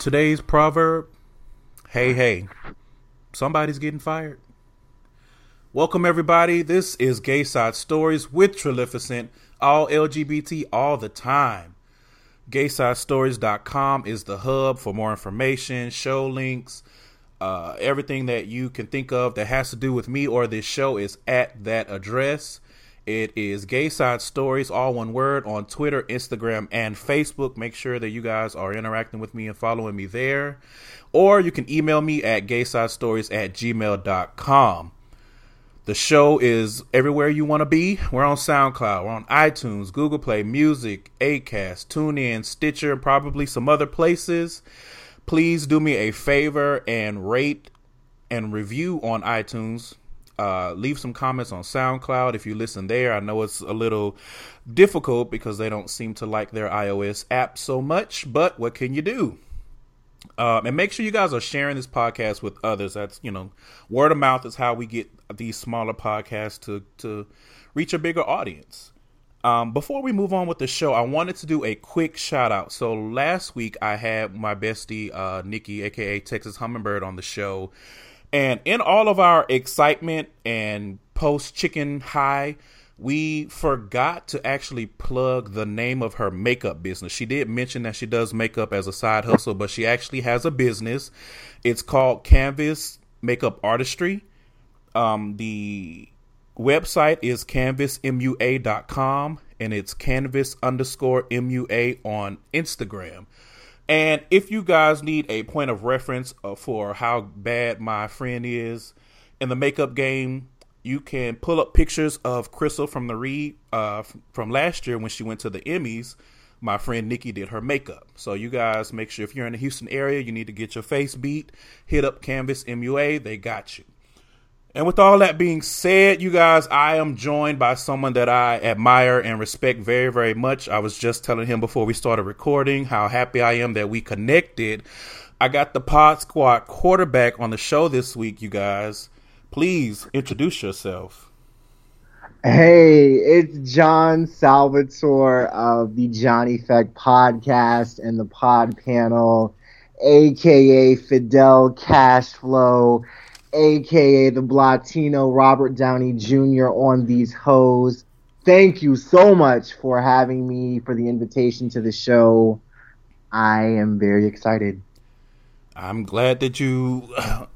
Today's proverb Hey, hey, somebody's getting fired. Welcome, everybody. This is Gay Side Stories with Trilificent, all LGBT all the time. GaySideStories.com is the hub for more information, show links, uh, everything that you can think of that has to do with me or this show is at that address. It is Gay Side Stories, all one word, on Twitter, Instagram, and Facebook. Make sure that you guys are interacting with me and following me there. Or you can email me at gaysidestories at gmail.com. The show is everywhere you want to be. We're on SoundCloud, we're on iTunes, Google Play, Music, Acast, TuneIn, Stitcher, probably some other places. Please do me a favor and rate and review on iTunes. Uh, leave some comments on SoundCloud if you listen there. I know it's a little difficult because they don't seem to like their iOS app so much, but what can you do? Um, and make sure you guys are sharing this podcast with others. That's you know, word of mouth is how we get these smaller podcasts to to reach a bigger audience. Um, before we move on with the show, I wanted to do a quick shout out. So last week I had my bestie uh, Nikki, aka Texas Hummingbird, on the show, and in all of our excitement and post chicken high, we forgot to actually plug the name of her makeup business. She did mention that she does makeup as a side hustle, but she actually has a business. It's called Canvas Makeup Artistry. Um, the website is canvasmua.com and it's canvas underscore mua on Instagram. And if you guys need a point of reference uh, for how bad my friend is in the makeup game, you can pull up pictures of Crissle from the read uh, from last year when she went to the Emmys. My friend Nikki did her makeup. So you guys make sure if you're in the Houston area, you need to get your face beat. Hit up Canvas MUA. They got you. And with all that being said, you guys, I am joined by someone that I admire and respect very, very much. I was just telling him before we started recording how happy I am that we connected. I got the Pod Squad quarterback on the show this week, you guys. Please introduce yourself. Hey, it's John Salvatore of the John Effect podcast and the Pod Panel, aka Fidel Cashflow aka the Latino Robert Downey Jr. on these hoes. Thank you so much for having me for the invitation to the show. I am very excited. I'm glad that you uh,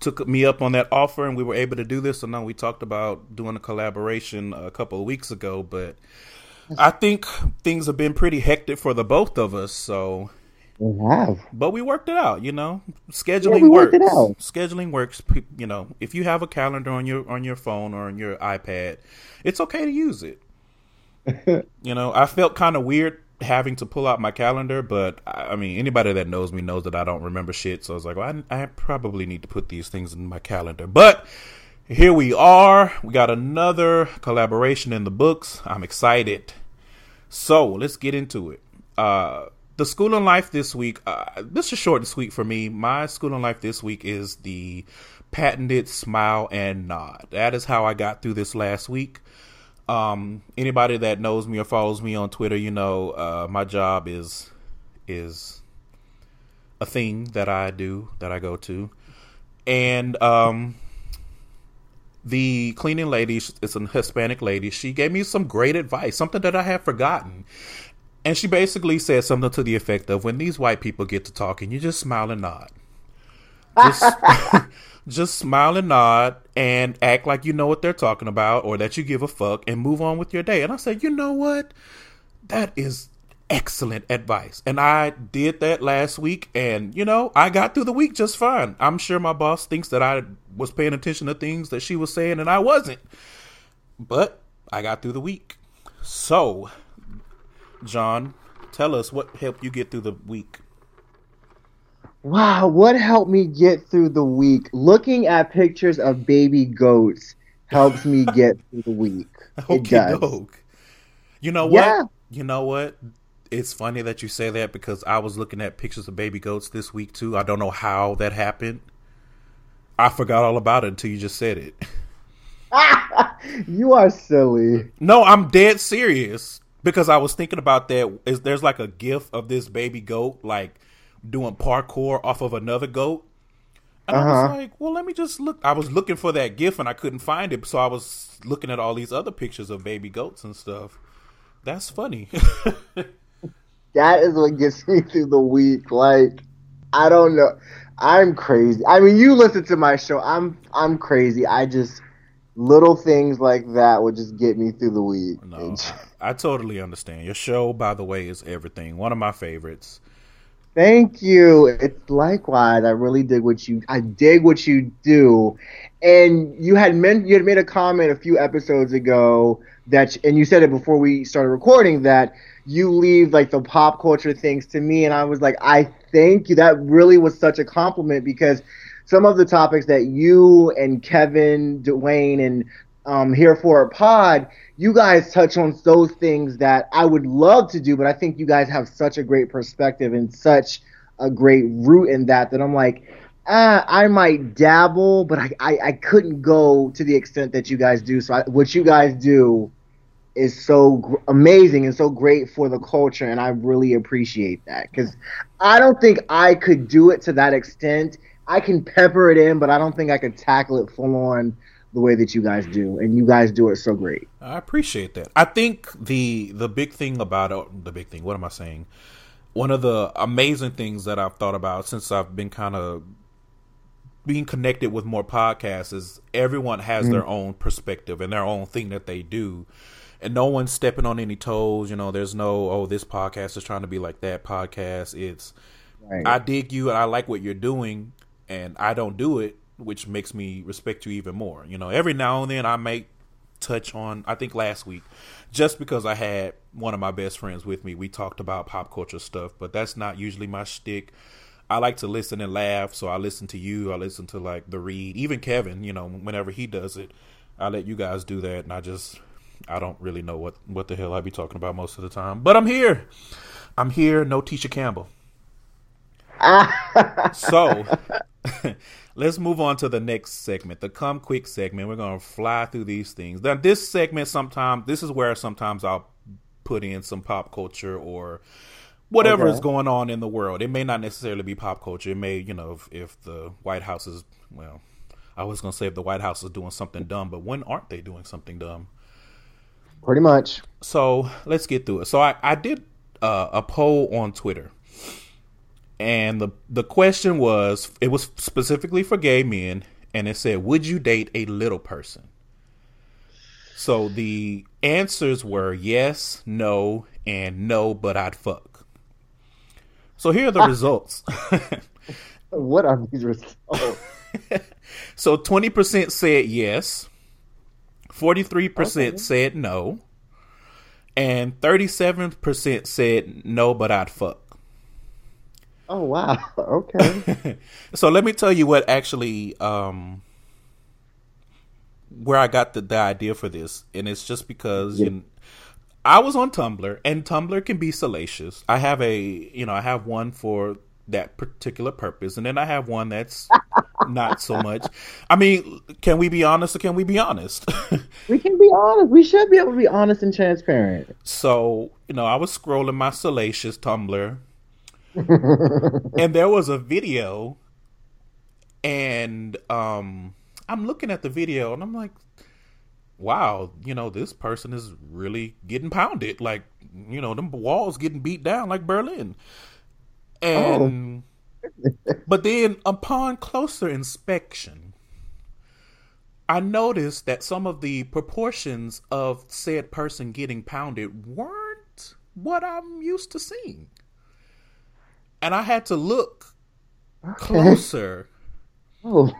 took me up on that offer and we were able to do this. I know we talked about doing a collaboration a couple of weeks ago, but I think things have been pretty hectic for the both of us. So we have. But we worked it out, you know. Scheduling yeah, works. Scheduling works. You know, if you have a calendar on your on your phone or on your iPad, it's okay to use it. you know, I felt kind of weird having to pull out my calendar, but I mean, anybody that knows me knows that I don't remember shit. So I was like, well, I, I probably need to put these things in my calendar. But here we are. We got another collaboration in the books. I'm excited. So let's get into it. Uh, the school and life this week. Uh, this is short and sweet for me. My school and life this week is the patented smile and nod. That is how I got through this last week. Um, anybody that knows me or follows me on Twitter, you know, uh, my job is is a thing that I do that I go to, and um, the cleaning lady is a Hispanic lady. She gave me some great advice, something that I have forgotten, and she basically said something to the effect of when these white people get to talking, you just smile and nod. Just, just smile and nod and act like you know what they're talking about or that you give a fuck and move on with your day. And I said, you know what? That is excellent advice. And I did that last week and you know, I got through the week just fine. I'm sure my boss thinks that I was paying attention to things that she was saying and I wasn't. But I got through the week. So, John, tell us what helped you get through the week. Wow, what helped me get through the week? Looking at pictures of baby goats helps me get through the week. It does. You know what? Yeah. You know what? It's funny that you say that because I was looking at pictures of baby goats this week too. I don't know how that happened. I forgot all about it until you just said it. you are silly. No, I'm dead serious because I was thinking about that. Is there's like a gif of this baby goat like doing parkour off of another goat. And Uh-huh. I was like, well, let me just look. I was looking for that gif and I couldn't find it, so I was looking at all these other pictures of baby goats and stuff. That's funny. That is what gets me through the week. Like, I don't know. I'm crazy. I mean, you listen to my show. I'm I'm crazy. I just little things like that would just get me through the week. no, I, totally understand. Your show, by the way, is everything. One of my favorites. Thank you. It's likewise. I really dig what you. I dig what you do, and you had meant you had made a comment a few episodes ago that, and you said it before we started recording that you leave like the pop culture things to me, and I was like, I thank you. That really was such a compliment because some of the topics that you and Kevin, Dwayne, and um, here for a pod, you guys touch on those things that I would love to do, but I think you guys have such a great perspective and such a great root in that that I'm like, ah, I might dabble, but I, I, I couldn't go to the extent that you guys do. So I, what you guys do is so gr- amazing and so great for the culture, and I really appreciate that because I don't think I could do it to that extent. I can pepper it in, but I don't think I could tackle it full on the way that you guys do, and you guys do it so great. I appreciate that. I think the the big thing about it, the big thing. What am I saying? One of the amazing things that I've thought about since I've been kind of being connected with more podcasts is everyone has their mm-hmm. own perspective and their own thing that they do. And no one's stepping on any toes. You know, there's no, oh, this podcast is trying to be like that podcast. It's, Right. I dig you and I like what you're doing, and I don't do it, which makes me respect you even more. You know, every now and then I may touch on, I think last week, just because I had one of my best friends with me, we talked about pop culture stuff, but that's not usually my shtick. I like to listen and laugh, so I listen to you, I listen to like the read, even Kevin, you know, whenever he does it, I let you guys do that, and I just, I don't really know what what the hell I be talking about most of the time, but I'm here. I'm here, no Tisha Campbell. So let's move on to the next segment, the come quick segment. We're gonna fly through these things. Now, this segment, sometimes this is where sometimes I'll put in some pop culture or whatever Okay. is going on in the world. It may not necessarily be pop culture. It may, you know, if, if the White House is well, I was gonna say if the White House is doing something dumb, but when aren't they doing something dumb? Pretty much. So let's get through it. So I, I did uh, a poll on Twitter, and the the question was it was specifically for gay men, and it said, "Would you date a little person?" So the answers were yes, no, and no, but I'd fuck. So here are the ah. results. What are these results? so twenty percent said yes, forty three percent said no, and thirty seven percent said no, but I'd fuck. Oh wow. Okay. so let me tell you what actually um where I got the, the idea for this, and it's just because you know, I was on Tumblr, and Tumblr can be salacious. I have a you know I have one for that particular purpose, and then I have one that's not so much. I mean, can we be honest or can we be honest? we can be honest. We should be able to be honest and transparent. so you know, I was scrolling my salacious Tumblr, and there was a video and um i'm looking at the video and i'm like wow you know this person is really getting pounded. Like you know them walls getting beat down like berlin. And but then upon closer inspection i noticed that some of the proportions of said person getting pounded weren't what i'm used to seeing and i had to look closer. Oh.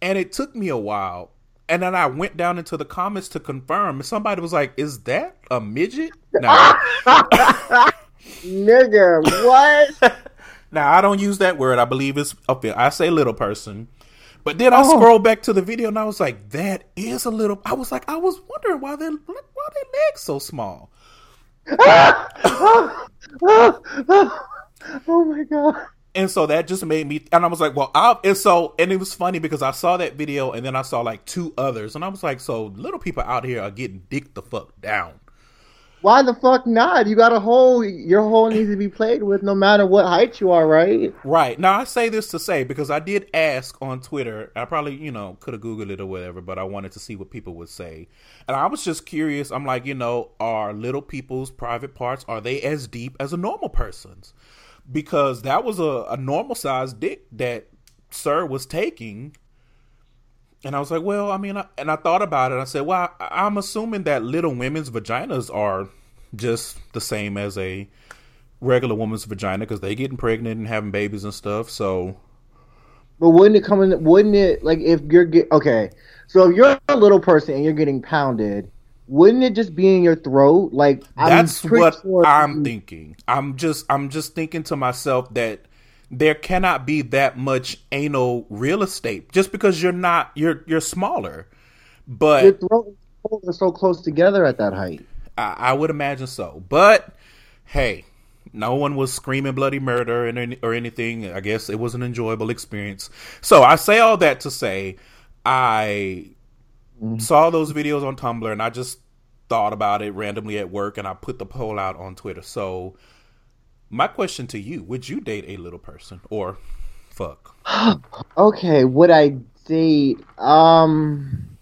and it took me a while. And then i went down into the comments to confirm. And somebody was like is that a midget? Now, Nigga, what? now i don't use that word. I believe it's up i say little person. But then i Oh. scrolled back to the video and i was like that is a little i was like i was wondering why their why their legs so small oh, my god. And so that just made me, and I was like, well, I, and so, and it was funny because I saw that video and then I saw like two others, and I was like, so little people out here are getting dick the fuck down. why the fuck not? You got a hole. Your hole needs to be played with, no matter what height you are, right? Right. Now I say this to say because I did ask on Twitter. I probably you know could have googled it or whatever, but I wanted to see what people would say, and I was just curious. I'm like, you know, are little people's private parts are they as deep as a normal person's? Because that was a, a normal sized dick that Sir was taking. And I was like, well, I mean, I, and I thought about it. I said, well, I, I'm assuming that little women's vaginas are just the same as a regular woman's vagina because they getting pregnant and having babies and stuff. So, but wouldn't it come in? Wouldn't it like if you're get okay? So if you're a little person and you're getting pounded, wouldn't it just be in your throat? Like that's what sure I'm thinking. I'm just I'm just thinking to myself that there cannot be that much anal real estate just because you're not you're you're smaller. But your throat are so close together at that height. I, I, would imagine so. But hey, no one was screaming bloody murder and or anything. I guess it was an enjoyable experience. So I say all that to say I mm-hmm. saw those videos on Tumblr and I just thought about it randomly at work and I put the poll out on Twitter. So my question to you: Would you date a little person or fuck? okay, would I date? Um,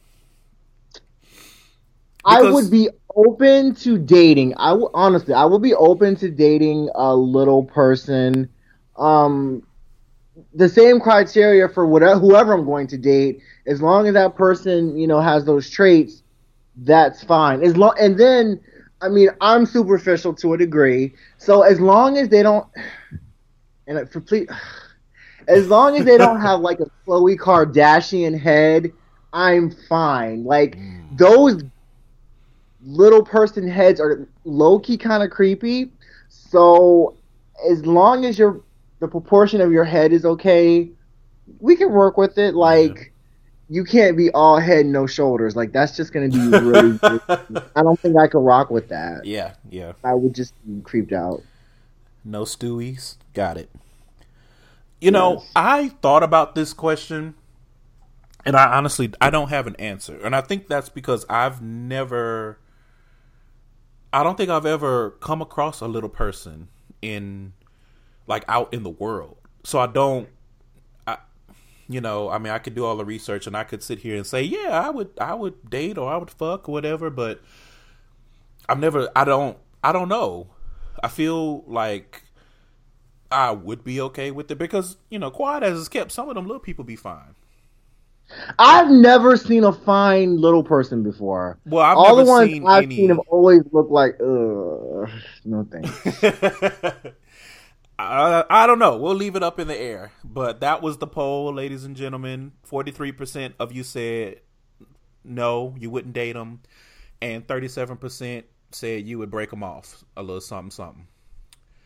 because... I would be open to dating. I w- honestly, I would be open to dating a little person. Um, the same criteria for whatever whoever I'm going to date, as long as that person, you know, has those traits, that's fine. As long and then I mean, I'm superficial to a degree. So as long as they don't, and for please, as long as they don't have like a Khloe Kardashian head, I'm fine. Like mm. those little person heads are low key kind of creepy. So as long as your the proportion of your head is okay, we can work with it. Like you can't be all head no shoulders. Like that's just gonna be really. I don't think I could rock with that. Yeah, yeah. I would just be creeped out. No Stewies. Got it. You yes. know, I thought about this question, and I honestly I don't have an answer, and I think that's because I've never. I don't think I've ever come across a little person in, like, out in the world. So I don't I you know, I mean, I could do all the research and I could sit here and say, yeah, I would, I would date or I would fuck or whatever, but I've never, I don't, I don't know. I feel like I would be okay with it because you know, quiet as it's kept, some of them little people be fine. I've never seen a fine little person before. Well, I've all the ones seen I've any... seen have always looked like, ugh, no thanks. I, I don't know. We'll leave it up in the air. But that was the poll, ladies and gentlemen. 43% of you said no, you wouldn't date them. And 37% said you would break them off. A little something,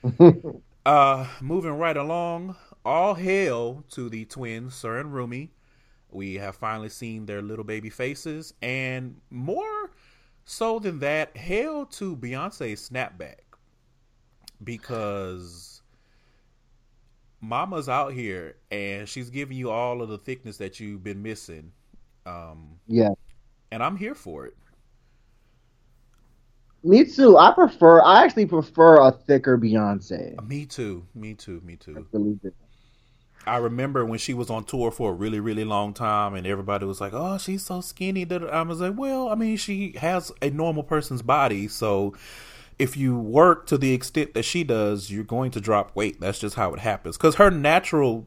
something. uh, moving right along. All hail to the twins, Sir and Rumi. We have finally seen their little baby faces. And more so than that, hail to Beyonce's snapback. Because mama's out here and she's giving you all of the thickness that you've been missing. Um, yeah. And I'm here for it. Me too. I prefer. I actually prefer a thicker Beyonce. Me too. Me too. Me too. I remember when she was on tour for a really, really long time, and everybody was like, "Oh, she's so skinny." That I was like, "Well, I mean, she has a normal person's body, so if you work to the extent that she does, you're going to drop weight. That's just how it happens. Because her natural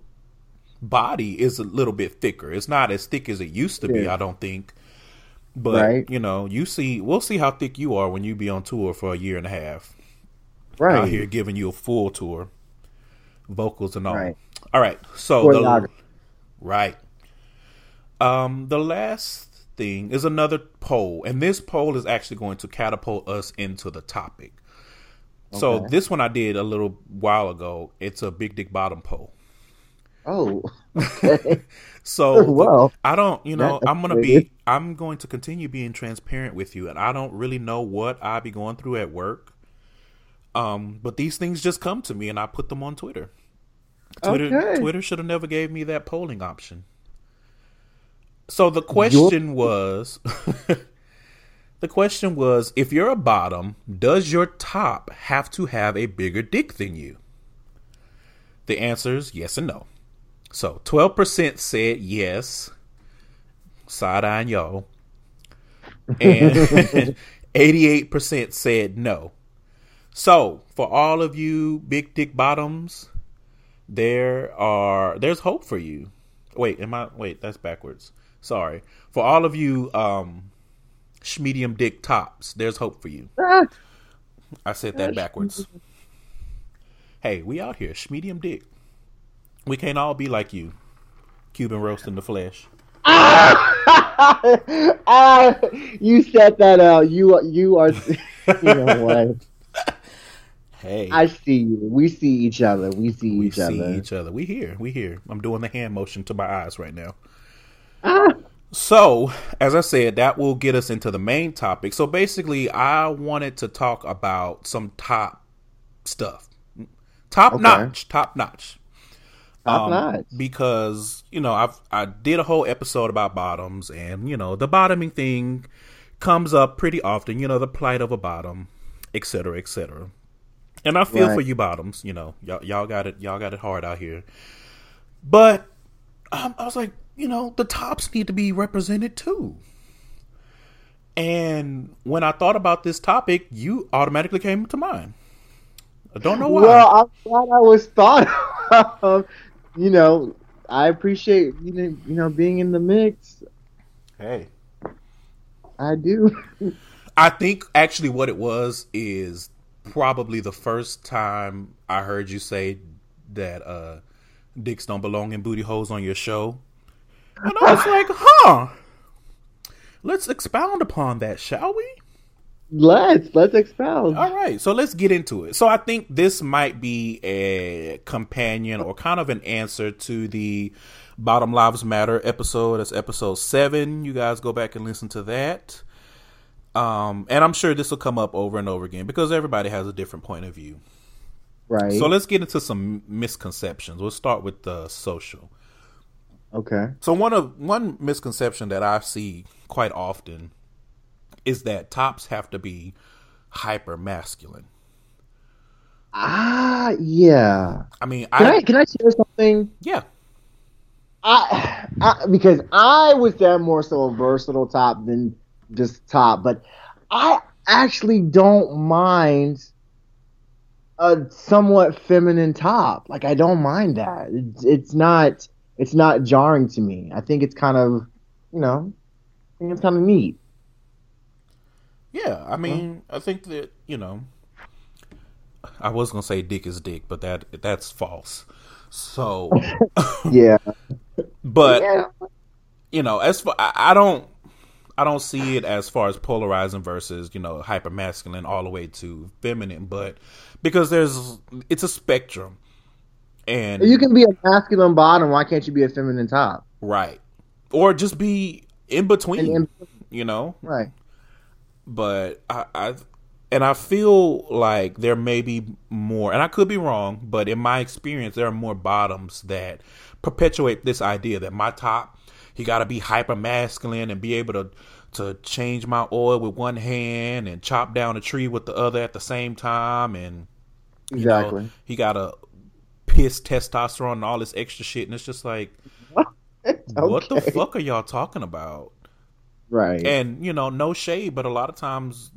body is a little bit thicker. It's not as thick as it used to yeah. be, I don't think. But right. you know, you see, we'll see how thick you are when you be on tour for a year and a half. Right out here giving you a full tour, vocals and all. Right. All right, so the, right. Um, the last thing is another poll, and this poll is actually going to catapult us into the topic. Okay. So this one I did a little while ago. It's a big dick bottom poll. Oh, okay. so well, I don't, you know, I'm gonna be, I'm going to continue being transparent with you, and I don't really know what I be going through at work. Um, but these things just come to me, and I put them on Twitter. Twitter, okay. Twitter should have never gave me that polling option. So the question was The question was if you're a bottom, does your top have to have a bigger dick than you? The answer is yes and no. So 12% said yes, side eyeing y'all, and 88% said no. So for all of you big dick bottoms, there are there's hope for you. Wait, am I wait, that's backwards. Sorry. For all of you um medium dick tops, there's hope for you. I said that backwards. Hey, we out here, medium dick. We can't all be like you, Cuban roast in the flesh. ah, you set that out. You you are. You know what? Hey, I see you. We see each other. We see we each see other. each other. We here. We here. I'm doing the hand motion to my eyes right now. So, as I said, that will get us into the main topic. So, basically, I wanted to talk about some top stuff, top Okay. notch, top notch. top Um, notch. because you know I've I did a whole episode about bottoms, and you know the bottoming thing comes up pretty often. You know the plight of a bottom, et cetera, et cetera. And I feel Right. for you bottoms. You know y'all y'all got it y'all got it hard out here. But um, I was like, you know, the tops need to be represented too. And when I thought about this topic, you automatically came to mind. I don't know why. Well, I thought I was thought of. You know, I appreciate you know, you know being in the mix. hey. I do. I think actually what it was is probably the first time I heard you say that uh dicks don't belong in booty holes on your show. And I was like, huh. Let's expound upon that, shall we? Let's let's expound. All right, so let's get into it. So I think this might be a companion or kind of an answer to the Bottom Lives Matter episode. That's episode seven. You guys go back and listen to that. Um, and I'm sure this will come up over and over again because everybody has a different point of view. Right. So let's get into some misconceptions. We'll start with the social. Okay. So one of one misconception that I see quite often is that tops have to be hyper masculine. Ah, yeah. I mean, Can I, I can I share something? yeah. I, I because I was there more so a versatile top than just top, but I actually don't mind a somewhat feminine top. Like I don't mind that. It's, it's not it's not jarring to me. I think it's kind of you know I think it's kind of neat. Yeah, I mean, I think that you know, I was gonna say dick is dick, but that that's false. So, Yeah. but yeah. you know, as far I, I don't, I don't see it as far as polarizing versus you know hyper masculine all the way to feminine, but because there's it's a spectrum, and You can be a masculine bottom. Why can't you be a feminine top? right, or just be in between, And, and you know. right. but I, I and I feel like there may be more, and I could be wrong, but in my experience, there are more bottoms that perpetuate this idea that my top he got to be hyper masculine and be able to to change my oil with one hand and chop down a tree with the other at the same time, and you know, Exactly. he got to piss testosterone and all this extra shit, and it's just like, what the fuck are y'all talking about? Right. And you know, no shade, but a lot of times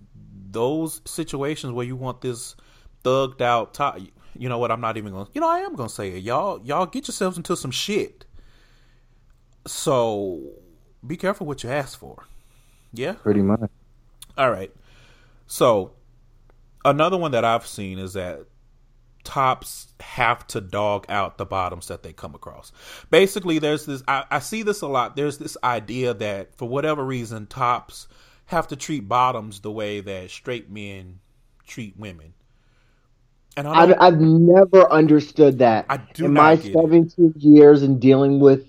those situations where you want this thugged out top, you know what? I'm not even gonna. You know, I am gonna say it. Y'all, y'all get yourselves into some shit. So be careful what you ask for. Yeah. Pretty much. All right. So another one that I've seen is that tops have to dog out the bottoms that they come across. Basically, there's this I, I see this a lot. There's this idea that for whatever reason, tops have to treat bottoms the way that straight men treat women. And I I've, I've never understood that. I do In not my get it. 17 years in dealing with,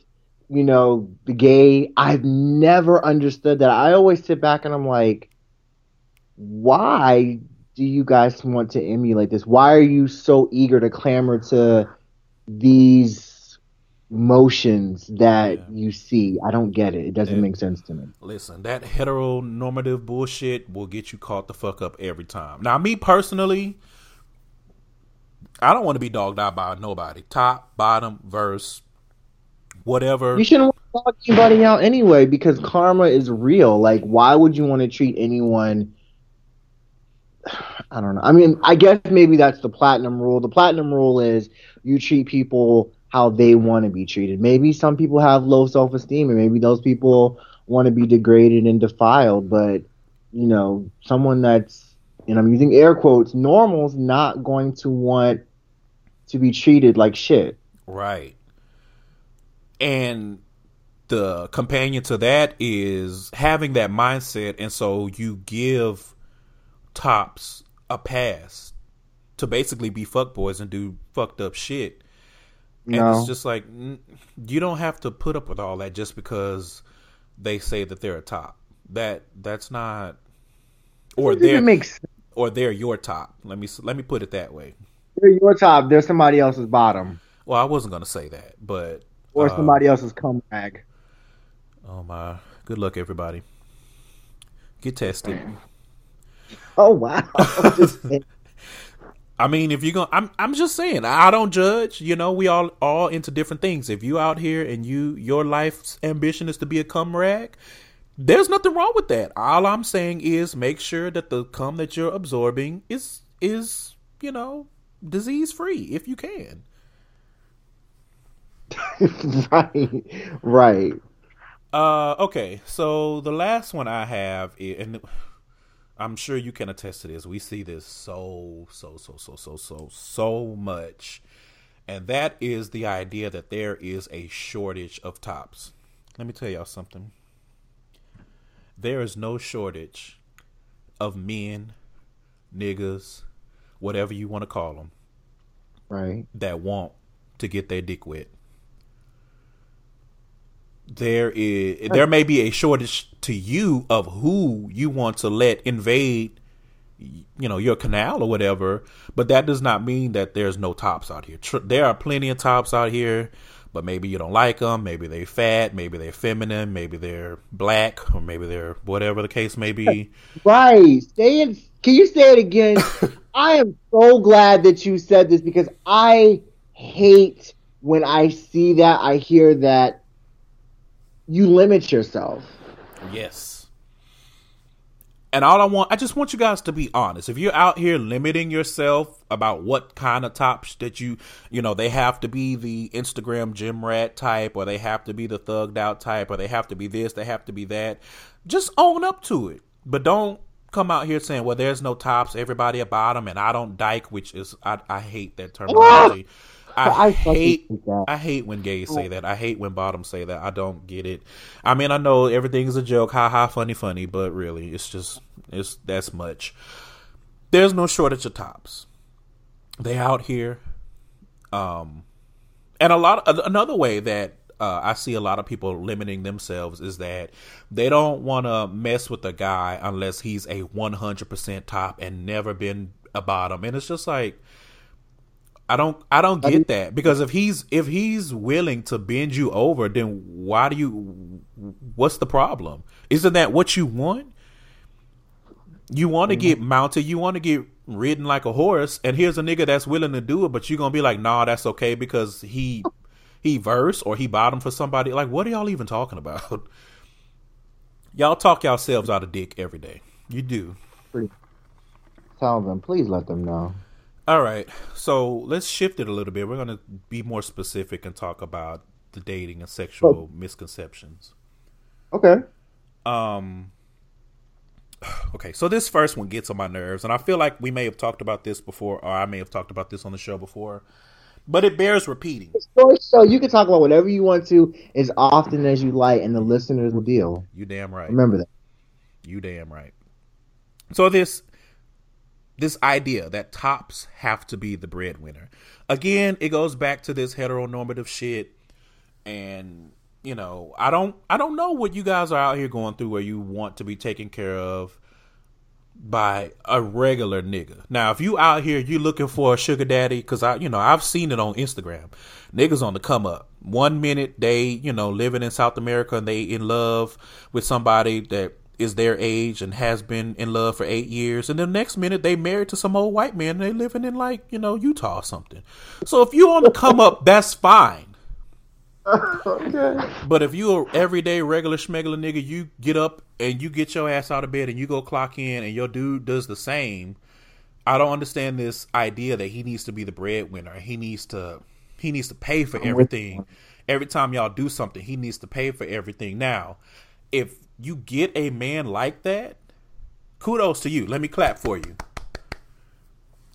you know, the gay, I've never understood that. I always sit back and I'm like, why do you guys want to emulate this? Why are you so eager to clamor to these motions that Yeah. you see. I don't get it. It doesn't make sense to me. Listen, that heteronormative bullshit will get you caught the fuck up every time. Now, me personally, I don't want to be dogged out by nobody. Top, bottom, verse, whatever. You shouldn't want to dog anybody out anyway because karma is real. Like, why would you want to treat anyone? I don't know. I mean, I guess maybe that's the platinum rule. The platinum rule is you treat people how they want to be treated. Maybe some people have low self esteem, and maybe those people want to be degraded and defiled. But you know, someone that's and I'm using air quotes, normal's not going to want to be treated like shit. Right. And the companion to that is having that mindset, and so you give tops a pass to basically be fuckboys and do fucked up shit. And No. it's just like you don't have to put up with all that just because they say that they're a top. That that's not, or they're or they're your top. Let me let me put it that way. They're your top. They're somebody else's bottom, Well, I wasn't gonna say that, but or uh, somebody else's cum rag. Oh my! Good luck, everybody. Get tested. Oh wow! I mean, if you're gonna, I'm, I'm just saying, I don't judge. You know, we all all into different things. If you out here and you your life's ambition is to be a cum rag, there's nothing wrong with that. All I'm saying is make sure that the cum that you're absorbing is is you know disease free if you can. right, right. Uh, okay. So the last one I have, is, and I'm sure you can attest to this. We see this so, so, so, so, so, so, so much, and that is the idea that there is a shortage of tops. Let me tell y'all something. There is no shortage of men, niggas, whatever you want to call them, Right. that want to get their dick wet. There is there may be a shortage to you of who you want to let invade you know your canal or whatever, but that does not mean that there's no tops out here. There are plenty of tops out here, but maybe you don't like them, maybe they're fat, maybe they're feminine, maybe they're black or maybe they're whatever the case may be. Right. Say it. Can you say it again? I am so glad that you said this because I hate when I see that. I hear that you limit yourself. Yes. And all I want, I just want you guys to be honest. If you're out here limiting yourself about what kind of tops that you, you know, they have to be the Instagram gym rat type, or they have to be the thugged out type, or they have to be this, they have to be that, just own up to it. But don't come out here saying, well, there's no tops, everybody a bottom, and I don't dyke, which is, I, I hate that terminology. I, I hate. I hate when gays say that. I hate when bottoms say that. I don't get it. I mean, I know everything's a joke, ha ha, funny, funny, but really, it's just it's that's much. There's no shortage of tops. They out here, um, and a lot. Of, another way that uh, I see a lot of people limiting themselves is that they don't want to mess with a guy unless he's a 100% top and never been a bottom, and it's just like. I don't I don't get that because if he's if he's willing to bend you over, then why do you what's the problem? Isn't that what you want? You want to get mm-hmm. mounted, you want to get ridden like a horse, and here's a nigga that's willing to do it, but you're gonna be like, nah, that's okay because he he verse or he bottom for somebody. Like, what are y'all even talking about? y'all talk yourselves out of dick every day. You do. Tell them, please let them know. All right. So let's shift it a little bit. We're going to be more specific and talk about the dating and sexual misconceptions. Okay. Um Okay, so this first one gets on my nerves and I feel like we may have talked about this before or I may have talked about this on the show before, but it bears repeating. Show. You can talk about whatever you want to as often as you like, and the listeners will deal. You damn right. Remember that. You damn right. So this this idea that tops have to be the breadwinner. Again, it goes back to this heteronormative shit and you know, I don't I don't know what you guys are out here going through where you want to be taken care of by a regular nigga. Now, if you out here, you looking for a sugar daddy, because I, you know, I've seen it on Instagram. Niggas on the come up. One minute they, you know, living in South America and they in love with somebody that is their age and has been in love for eight years, and the next minute they married to some old white man and they living in like you know Utah or something. So if you want to come up, that's fine. okay. But if you are everyday regular schmegular nigga, you get up and you get your ass out of bed and you go clock in, and your dude does the same. I don't understand this idea that he needs to be the breadwinner. He needs to he needs to pay for everything. Every time y'all do something, he needs to pay for everything. Now, if you get a man like that, kudos to you. Let me clap for you.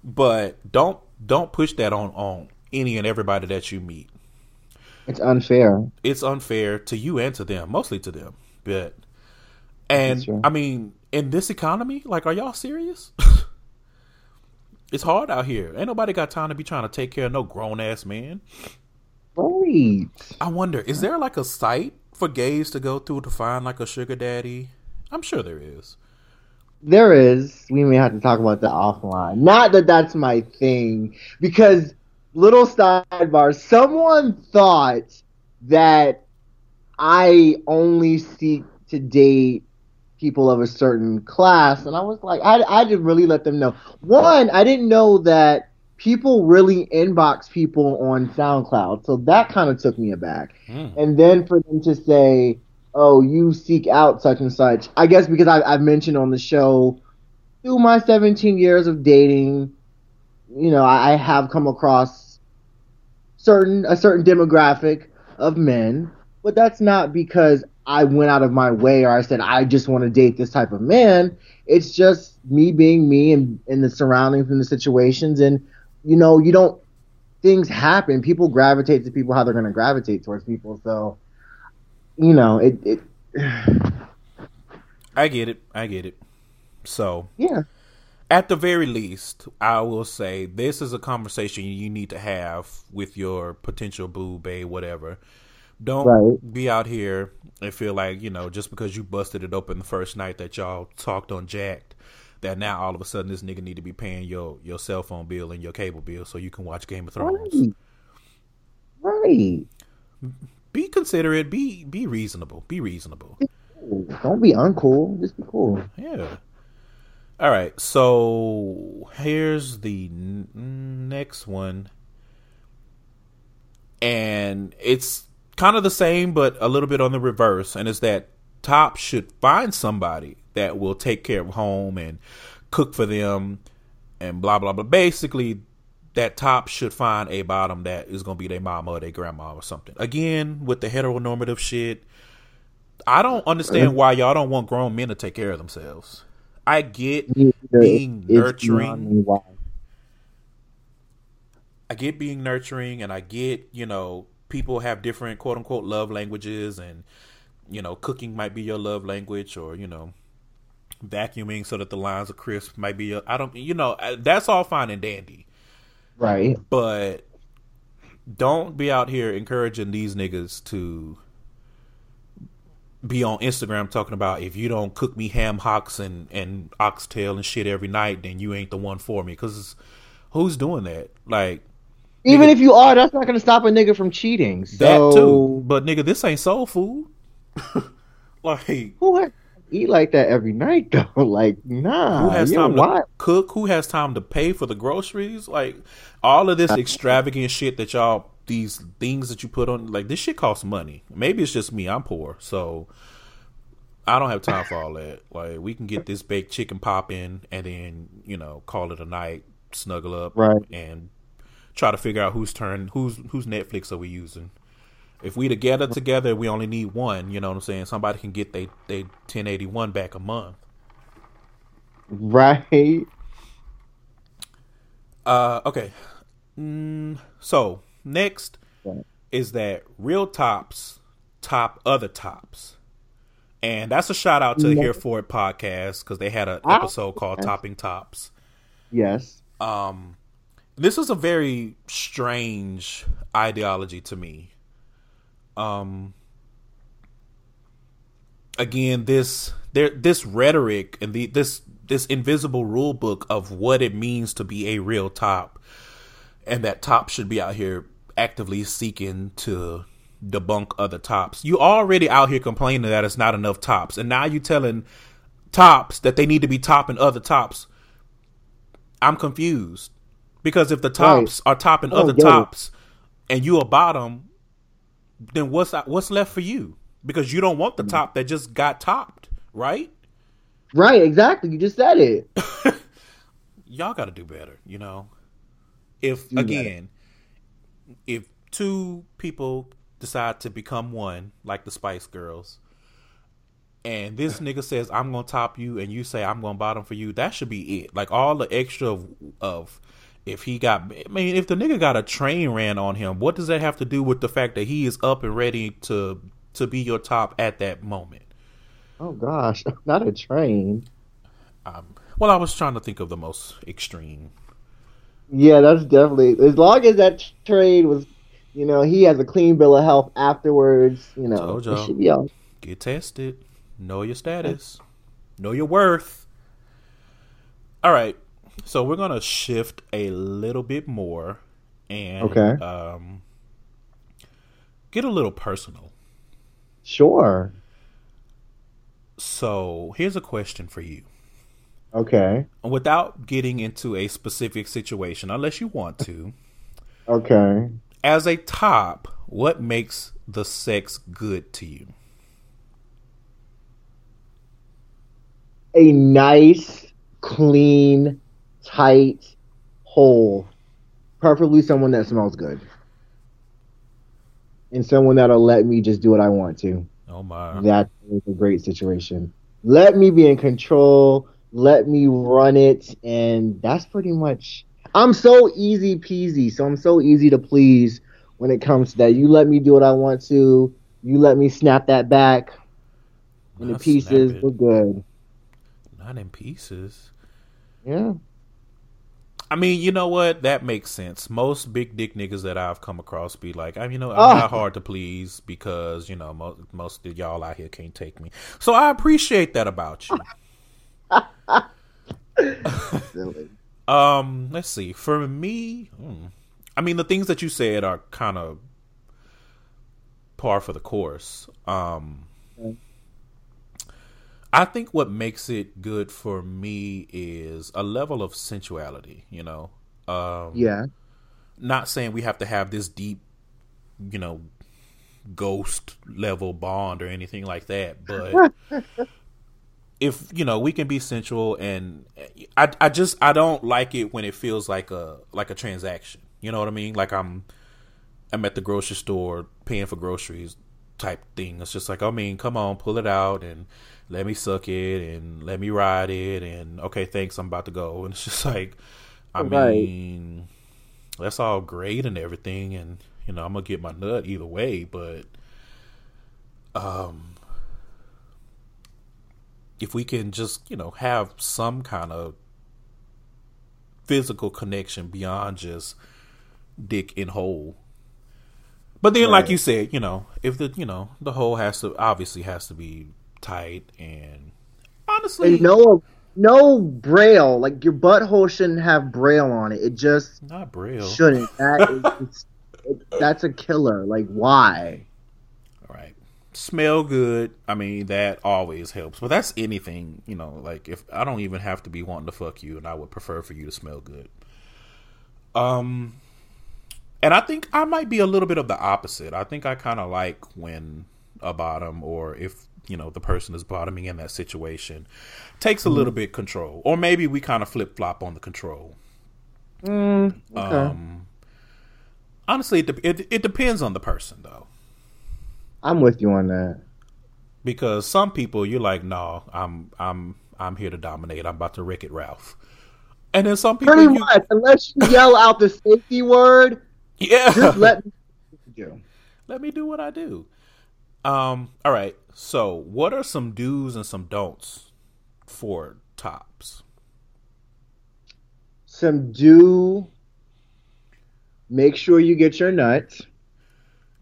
But don't don't push that on on any and everybody that you meet. It's unfair. It's unfair to you and to them, mostly to them. But and I mean, in this economy, like, are y'all serious? it's hard out here. Ain't nobody got time to be trying to take care of no grown ass man. Right. I wonder, is there like a site for gays to go through to find like a sugar daddy? I'm sure there is. There is. We may have to talk about that offline. Not that that's my thing, because little sidebar. Someone thought that I only seek to date people of a certain class, and I was like, I, I didn't really let them know. One, I didn't know that people really inbox people on SoundCloud, so that kind of took me aback. Mm. And then for them to say, "Oh, you seek out such and such," I guess because I, I've mentioned on the show through my 17 years of dating, you know, I, I have come across certain a certain demographic of men, but that's not because I went out of my way or I said I just want to date this type of man. It's just me being me and in the surroundings and the situations and you know, you don't things happen. People gravitate to people how they're going to gravitate towards people. So, you know, it it I get it. I get it. So, yeah. At the very least, I will say this is a conversation you need to have with your potential boo, babe, whatever. Don't right. be out here and feel like, you know, just because you busted it open the first night that y'all talked on Jack'd, that now all of a sudden this nigga need to be paying your your cell phone bill and your cable bill so you can watch Game of Thrones. Right. right. Be considerate. Be be reasonable. Be reasonable. Don't be uncool. Just be cool. Yeah. All right. So here's the n- next one, and it's kind of the same, but a little bit on the reverse. And it's that Top should find somebody that will take care of home and cook for them and blah blah blah. Basically, that top should find a bottom that is gonna be their mama or their grandma or something. Again, with the heteronormative shit, I don't understand why y'all don't want grown men to take care of themselves. I get being nurturing. I get being nurturing, and I get you know people have different quote unquote love languages, and you know cooking might be your love language, or you know vacuuming so that the lines are crisp might be I don't you know uh, that's all fine and dandy. Right. But don't be out here encouraging these niggas to be on Instagram talking about if you don't cook me ham hocks and and oxtail and shit every night, then you ain't the one for me. Because who's doing that? Like, even nigga, if you are, that's not gonna stop a nigga from cheating. So... That too. But nigga, this ain't soul food. like, who eat like that every night though. like, nah. Who has time to cook? Who has time to pay for the groceries? Like all of this extravagant shit that y'all these things that you put on like this shit costs money. Maybe it's just me. I'm poor, so I don't have time for all that. Like we can get this baked chicken pop in and then, you know, call it a night, snuggle up right. and try to figure out whose turn whose whose Netflix are we using if we together together, we only need one. You know what I'm saying? Somebody can get they they 1081 back a month. Right. Uh. Okay. Mm, so next right. is that real tops top other tops, and that's a shout out to the Here For It podcast because they had an ah, episode called Topping Tops. Yes. Um. This is a very strange ideology to me um again this there this rhetoric and the this this invisible rule book of what it means to be a real top, and that top should be out here actively seeking to debunk other tops. You already out here complaining that it's not enough tops, and now you telling tops that they need to be topping other tops. I'm confused because if the tops right. are topping other tops, it. and you a bottom, then what's what's left for you? Because you don't want the top that just got topped, right? Right, exactly. You just said it. Y'all got to do better, you know. If do again, better. if two people decide to become one, like the Spice Girls, and this nigga says I'm gonna top you, and you say I'm gonna bottom for you, that should be it. Like all the extra of, of if he got, I mean, if the nigga got a train ran on him, what does that have to do with the fact that he is up and ready to to be your top at that moment? Oh gosh, not a train. Um, well, I was trying to think of the most extreme. Yeah, that's definitely as long as that train was, you know, he has a clean bill of health afterwards. You know, it should be all. Get tested. Know your status. Know your worth. All right, so we're gonna shift a little bit more and okay. um, get a little personal. Sure. So here's a question for you. Okay. Without getting into a specific situation, unless you want to. okay. As a top, what makes the sex good to you? A nice, clean, tight hole. Preferably someone that smells good. And someone that'll let me just do what I want to. Oh my. That is a great situation. Let me be in control. Let me run it, and that's pretty much. I'm so easy peasy, so I'm so easy to please when it comes to that. You let me do what I want to. You let me snap that back. In the pieces, we're good. Not in pieces. Yeah. I mean, you know what? That makes sense. Most big dick niggas that I've come across be like, "I'm, you know, I'm oh. not hard to please because you know most most of y'all out here can't take me. So I appreciate that about you. um, let's see. For me, hmm, I mean, the things that you said are kind of par for the course. Um, I think what makes it good for me is a level of sensuality, you know. Um, yeah. Not saying we have to have this deep, you know, ghost level bond or anything like that, but if you know we can be sensual and I I just I don't like it when it feels like a like a transaction. You know what I mean? Like I'm I'm at the grocery store paying for groceries type thing. It's just like I mean, come on, pull it out and let me suck it and let me ride it and okay, thanks, I'm about to go. And it's just like, I right. mean, that's all great and everything, and you know, I'm gonna get my nut either way, but um, if we can just you know have some kind of physical connection beyond just dick and hole. But then, right. like you said, you know, if the you know the hole has to obviously has to be tight and honestly, and no, no braille. Like your butthole shouldn't have braille on it. It just not braille. Shouldn't that? is, it, that's a killer. Like why? All right. Smell good. I mean that always helps. But that's anything. You know, like if I don't even have to be wanting to fuck you, and I would prefer for you to smell good. Um. And I think I might be a little bit of the opposite. I think I kind of like when a bottom or if you know the person is bottoming in that situation takes a mm. little bit control. Or maybe we kind of flip-flop on the control. Mm, okay. um honestly it, de- it, it depends on the person though. I'm with you on that. Because some people you're like no i'm i'm i'm here to dominate. I'm about to wreck it ralph. And then some people pretty you, much. Unless you yell out the safety word yeah. just let me do. Let me do what i do um all right so, what are some do's and some don'ts for tops? Some do make sure you get your nuts.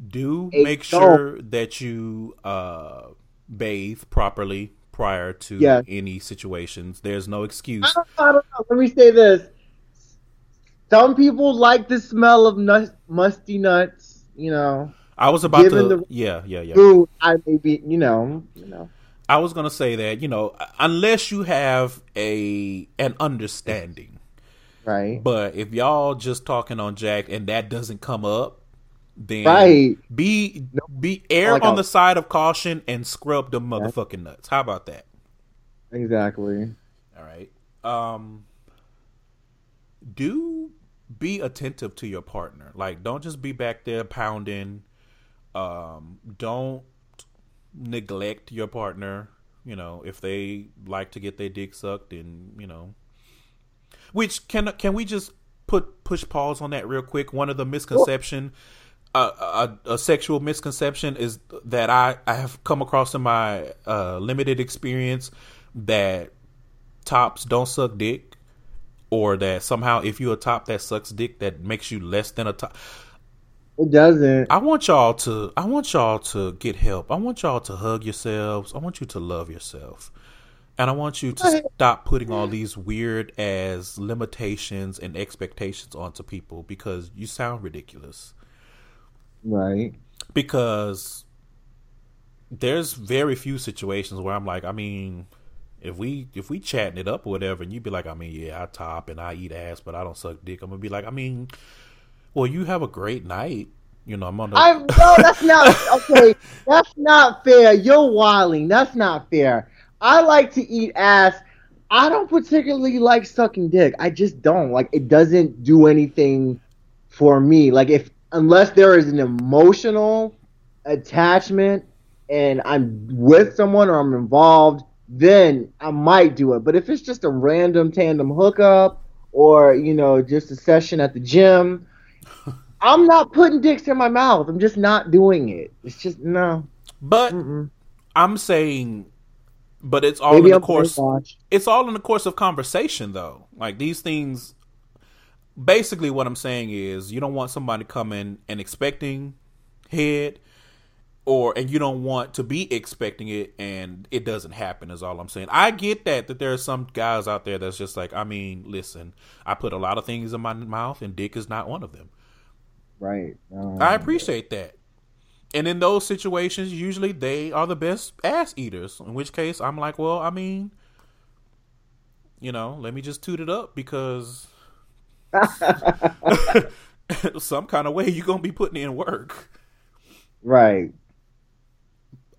Do A make sure that you uh, bathe properly prior to Yeah. any situations. There's no excuse. I don't, I don't know. Let me say this. Some people like the smell of nut, musty nuts. You know, I was about to the- yeah, yeah, yeah. food. I may be. You know. You know. I was gonna say that you know unless you have a an understanding, Right. but if y'all just talking on Jack'd and that doesn't come up, then Right. be be air Like on the side of caution and scrub the motherfucking nuts. How about that? Exactly. All right. Um do be attentive to your partner. Like don't just be back there pounding. Um don't neglect your partner, you know, if they like to get their dick sucked and, you know. Which can can we just put push pause on that real quick? One of the misconception uh, a, a sexual misconception is that I, I have come across in my uh, limited experience that tops don't suck dick or that somehow if you're a top that sucks dick that makes you less than a top It doesn't. i want y'all to i want y'all to get help i want y'all to hug yourselves i want you to love yourself and i want you to stop putting all these weird as limitations and expectations onto people because you sound ridiculous Right. because there's very few situations where I'm like, I mean, if we if we chatting it up or whatever, and you be like, I mean, yeah, I top and I eat ass, but I don't suck dick. I'm gonna be like, I mean, well, you have a great night. You know, I'm on the. I no, that's not okay. That's not fair. You're wilding. That's not fair. I like to eat ass. I don't particularly like sucking dick. I just don't. Like it doesn't do anything for me. Like if unless there is an emotional attachment and I'm with someone or I'm involved, then I might do it. But if it's just a random tandem hookup or, you know, just a session at the gym, I'm not putting dicks in my mouth. I'm just not doing it. It's just no. but Mm-mm. I'm saying, but it's all Maybe in the I'm course. It's all in the course of conversation, though. Like these things. Basically, what I'm saying is, you don't want somebody coming and expecting head, or and you don't want to be expecting it and it doesn't happen. Is all I'm saying. I get that that there are some guys out there that's just like, I mean, listen, I put a lot of things in my mouth, and dick is not one of them. Right. Um, I appreciate that. And in those situations, usually they are the best ass eaters. In which case, I'm like, well, I mean, you know, let me just toot it up because some kind of way you're gonna be putting in work. right.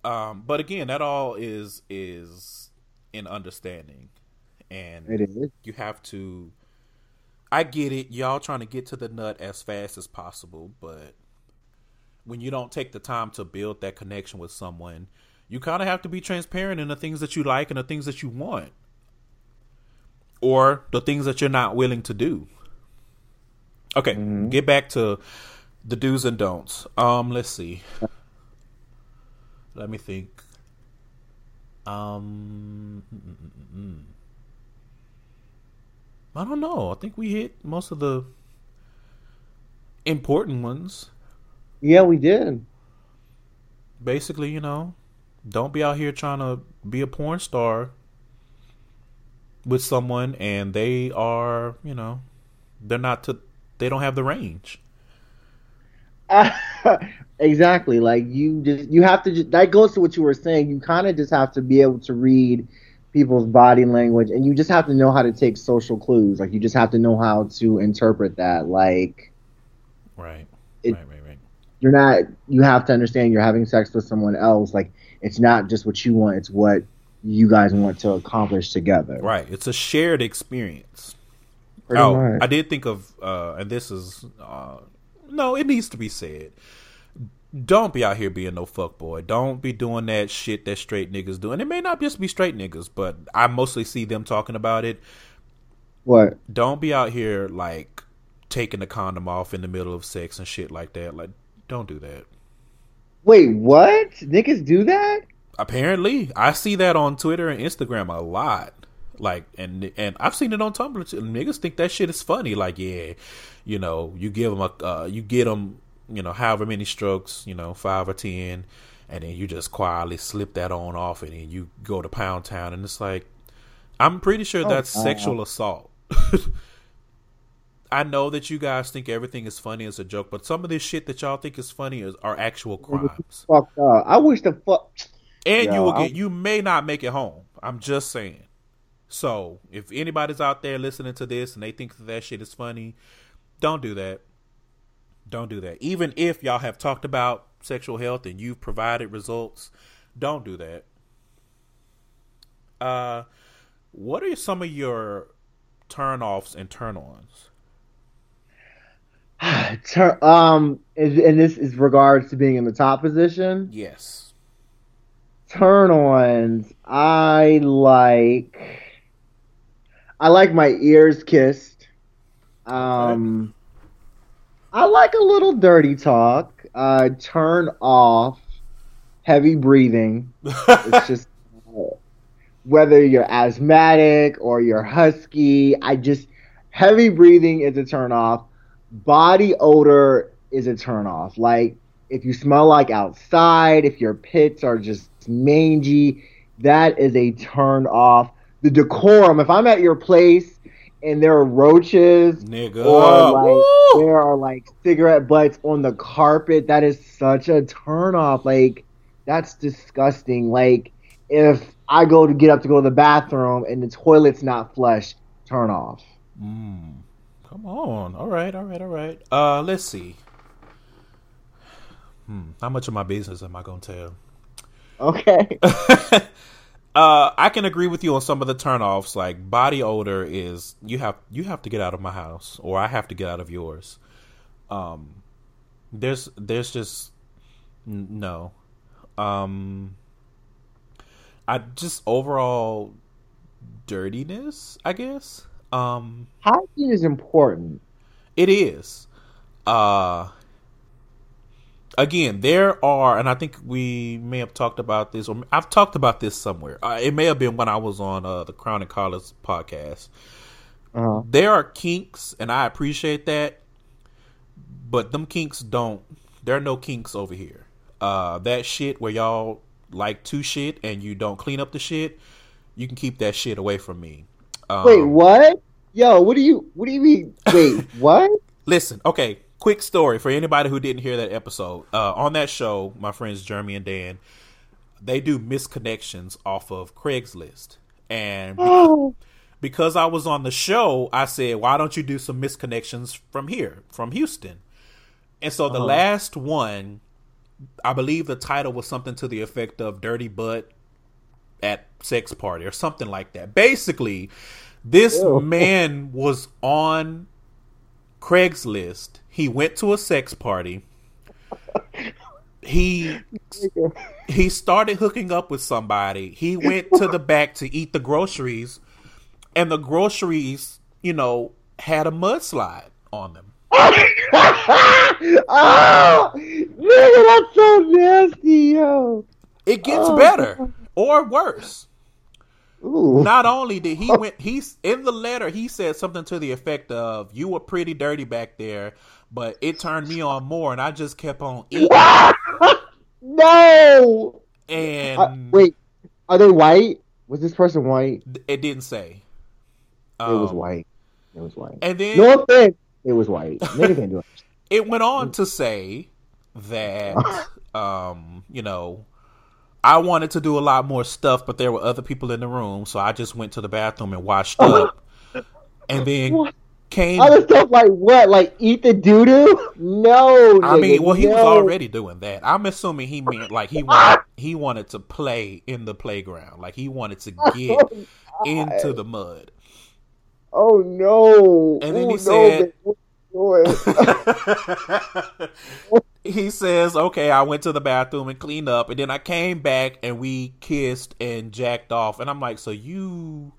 Um, but again, that all is is in understanding, and It is. you have to. I get it, y'all trying to get to the nut as fast as possible, but when you don't take the time to build that connection with someone, you kind of have to be transparent in the things that you like and the things that you want, or the things that you're not willing to do. Okay, get back to the do's and don'ts. Um, let's see. Let me think. Um, mm, mm, mm, mm. I don't know. I think we hit most of the important ones. Yeah, we did. Basically, you know, don't be out here trying to be a porn star with someone and they are, you know, they're not to they don't have the range. exactly. Like you just you have to just that goes to what you were saying. You kind of just have to be able to read people's body language and you just have to know how to take social clues. Like you just have to know how to interpret that. Like Right. It- right, right, right. you're not you have to understand you're having sex with someone else. Like it's not just what you want, it's what you guys want to accomplish together. Right. It's a shared experience. Pretty oh, much. I did think of, uh, and this is, uh, no, it needs to be said. Don't be out here being no fuck boy. Don't be doing that shit that straight niggas do. And it may not just be straight niggas, but I mostly see them talking about it. What? Don't be out here like taking the condom off in the middle of sex and shit like that. Like, don't do that. Wait, what? Niggas do that? Apparently, I see that on Twitter and Instagram a lot. Like, and and I've seen it on Tumblr. Too. Niggas think that shit is funny. Like, yeah, you know, you give them a, uh, you get them, you know, however many strokes, you know, five or ten, and then you just quietly slip that on off, and then you go to Pound Town, and it's like, I'm pretty sure Oh, that's wow. sexual assault. I know that you guys think everything is funny as a joke, but some of this shit that y'all think is funny is are actual crimes, Fucked up. I wish the fuck. and you Yo, will I- get you may not make it home. I'm just saying. So if anybody's out there listening to this and they think that that shit is funny, don't do that. Don't do that. Even if y'all have talked about sexual health and you've provided results, don't do that. Uh, what are some of your turn offs and turn ons? Tur- um, and this is regards to being in the top position. Yes. Turn ons. I like. I like my ears kissed. Um, I like a little dirty talk. Uh, turn off. Heavy breathing. It's just uh, whether you're asthmatic or you're husky. I just heavy breathing is a turn off. Body odor is a turn off. Like if you smell like outside, if your pits are just mangy, that is a turn off. The decorum. If I'm at your place and there are roaches Nigga. or like Woo! there are like cigarette butts on the carpet. That is such a turn off. Like that's disgusting. Like if I go to get up to go to the bathroom and the toilet's not flushed, turn off. Mm. Come on. All right, all right, all right. Uh, let's see. Hmm. How much of my business am I gonna tell? Okay. uh, I can agree with you on some of the turnoffs. Like body odor is you have you have to get out of my house, or I have to get out of yours. Um, there's there's just n- no. Um, I just overall dirtiness, I guess. Um, Hygiene is important. it is. Uh again, there are and I think we may have talked about this or I've talked about this somewhere. Uh, it may have been when I was on uh the Crown and Collars podcast. Uh-huh. There are kinks and I appreciate that. But them kinks don't there are no kinks over here. Uh that shit where y'all like to shit and you don't clean up the shit, you can keep that shit away from me. Um, Wait, what? Yo, what do you what do you mean? Wait, what? Listen, okay, quick story for anybody who didn't hear that episode. Uh, on that show, my friends Jeremy and Dan, they do misconnections off of Craigslist. And Oh, because I was on the show, I said, why don't you do some misconnections from here, from Houston? And so the Uh-huh. last one, I believe the title was something to the effect of Dirty Butt at Sex Party or something like that. Basically, this Ew. man was on Craigslist. He went to a sex party. He he started hooking up with somebody. He went to the back to eat the groceries, and the groceries, you know, had a mudslide on them. oh, nigga, that's so nasty, yo. It gets Oh. better or worse. Ooh. Not only did he went he's in the letter he said something to the effect of you were pretty dirty back there, but it turned me on more and I just kept on eating no. and Uh, wait, are they white? Was this person white? it didn't say. it was Um, white. It was white. And then No offense. It was white. It. it went on to say that um, you know, I wanted to do a lot more stuff, but there were other people in the room, so I just went to the bathroom and washed up. and then What? Came Other stuff like what? Like eat the doo doo? No. I mean, well, he was already doing that. I'm assuming he meant like he wanted he wanted to play in the playground, like he wanted to oh, get into the mud. Oh no. And then oh, he no, said- you oh, doing? he says, "Okay, I went to the bathroom and cleaned up, and then I came back and we kissed and jacked off." And I'm like, "So you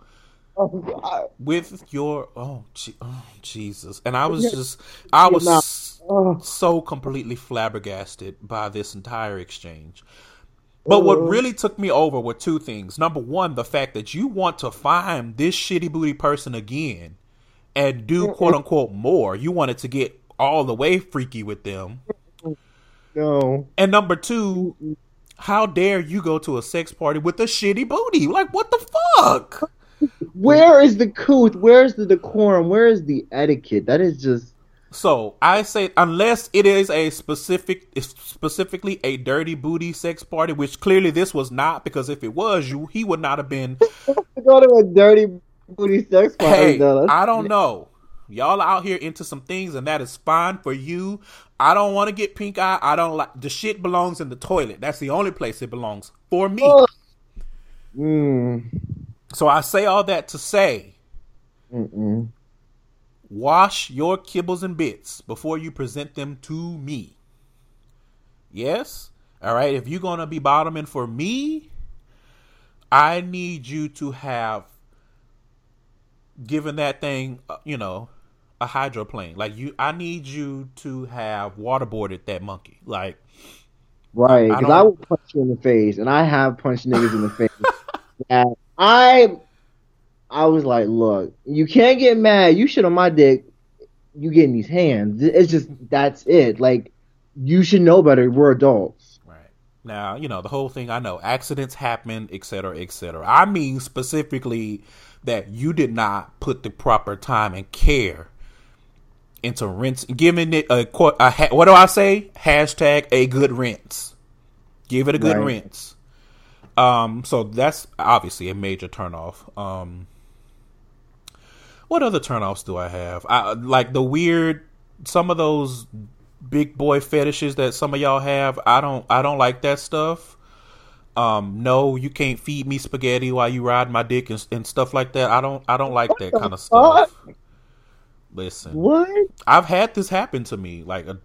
oh, with your oh, Je- oh Jesus?" And I was just, I was not- so completely flabbergasted by this entire exchange. But what really took me over were two things. Number one, the fact that you want to find this shitty booty person again and do quote unquote more. You wanted to get all the way freaky with them. No. And number two, How dare you go to a sex party with a shitty booty? Like, what the fuck? Where is the couth? Where's the decorum? Where is the etiquette? That is just. So I say, unless it is a specific, specifically a dirty booty sex party, which clearly this was not, because if it was, you he would not have been. go to a dirty booty sex party. Hey, though. I don't know. Y'all out here into some things, and that is fine for you. I don't want to get pink eye. I don't like the shit belongs in the toilet. That's the only place it belongs for me. Mm, So I say all that to say, mm-mm. wash your kibbles and bits before you present them to me. Yes? All right. If you're going to be bottoming for me, I need you to have given that thing, uh, you know, a hydroplane. Like you, I need you to have waterboarded that monkey. Like, Right, because don't- I, will punch you in the face, and I have punched niggas in the face. that I, I was like, look, you can't get mad. You shit on my dick. You getting these hands. It's just that's it. Like you should know better. We're adults. Right. Now, you know, the whole thing I know, accidents happen, et cetera, et cetera. I mean specifically that you did not put the proper time and care into rinse, giving it a, qu- a what do I say? Hashtag a good rinse. Give it a good Right. rinse. Um, so that's obviously a major turnoff. Um, what other turnoffs do I have? I like the weird, some of those big boy fetishes that some of y'all have. I don't, I don't like that stuff. Um, no, you can't feed me spaghetti while you ride my dick and, and stuff like that. I don't, I don't like that the kind of stuff. Listen, What? I've had this happen to me. Like, a,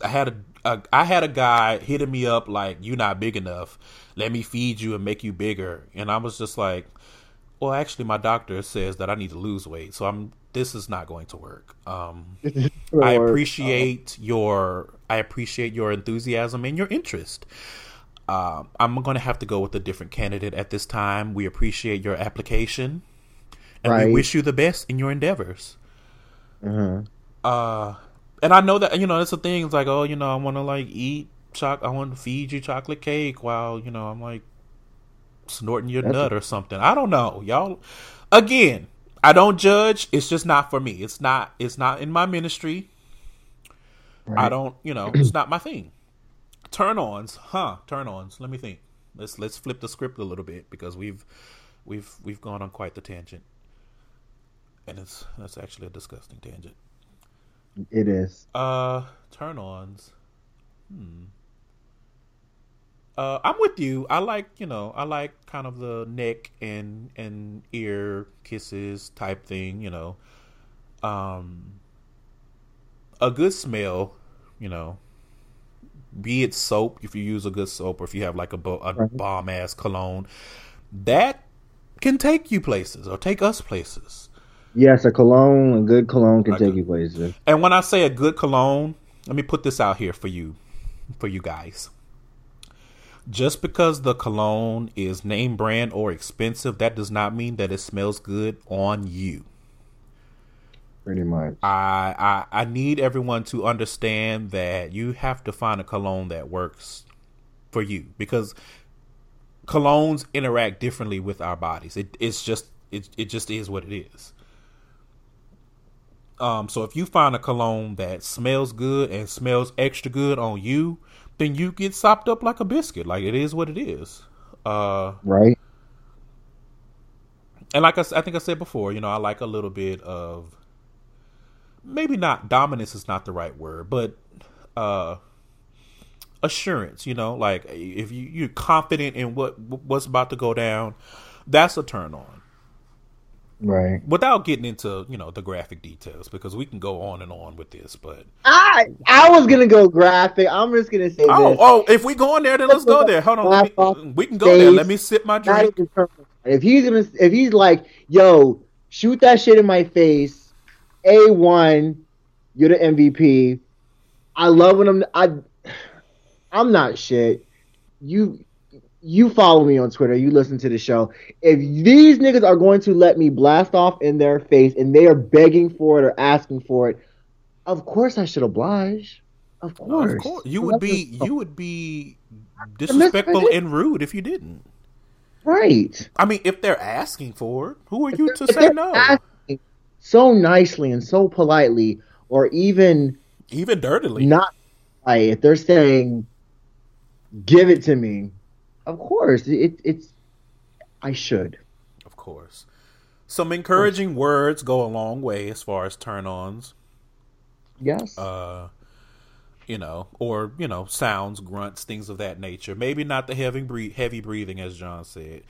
I had a, a, I had a guy hitting me up like, "You're not big enough. Let me feed you and make you bigger." And I was just like, "Well, actually, my doctor says that I need to lose weight, so I'm. This is not going to work." Um, I appreciate your, I appreciate your enthusiasm and your interest. Um, I'm going to have to go with a different candidate at this time. We appreciate your application, and we wish you the best in your endeavors Uh-huh. uh and I know that you know it's a thing. It's like, oh, you know, I want to like eat choc. I want to feed you chocolate cake while you know I'm like snorting your That's- nut or something. I don't know, y'all. Again, I don't judge. It's just not for me. It's not. It's not in my ministry. I don't. You know, it's not my thing. Turn ons, huh? Turn ons. Let me think. Let's let's flip the script a little bit because we've we've we've gone on quite the tangent, and it's that's actually a disgusting tangent. It is. Uh, turn ons. Hmm. Uh, I'm with you. I like, you know, I like kind of the neck and and ear kisses type thing. You know, um, a good smell. You know, be it soap if you use a good soap or if you have like a, bo- a Right. bomb ass cologne, that can take you places or take us places. Yes, a cologne, a good cologne can take you places. And when I say a good cologne, let me put this out here for you, for you guys. Just because the cologne is name brand or expensive, that does not mean that it smells good on you. Pretty much. I I, I need everyone to understand that you have to find a cologne that works for you because colognes interact differently with our bodies. It it's just it it just is what it is. Um, so if you find a cologne that smells good and smells extra good on you, then you get sopped up like a biscuit. Like it is what it is. Uh, Right. and like I think I said before, you know, I like a little bit of maybe not dominance is not the right word, but uh assurance, you know, like if you you're confident in what what's about to go down, that's a turn on. Right. Without getting into, you know, the graphic details because we can go on and on with this, but I I was gonna go graphic. I'm just gonna say Oh, this. oh, if we go on there then let's go there. Hold on. Let me, we can go there. Let me sip my drink. If he's gonna, if he's like, yo, shoot that shit in my face, a one, you're the MVP. I love when I'm. I, I'm not shit. You, you follow me on Twitter. You listen to the show. If these niggas are going to let me blast off in their face and they are begging for it or asking for it, of course I should oblige. Of course. Of course. You would be you would be disrespectful and rude if you didn't. Right. I mean, if they're asking for it, who are you to say no? So nicely and so politely, or even even dirtily. Not like if they're saying, "Give it to me," of course it, it's. I should. Of course. Some encouraging words go a long way as far as turn-ons. Yes. Uh, you know, or you know, sounds, grunts, things of that nature. Maybe not the heavy breathe, heavy breathing, as John said.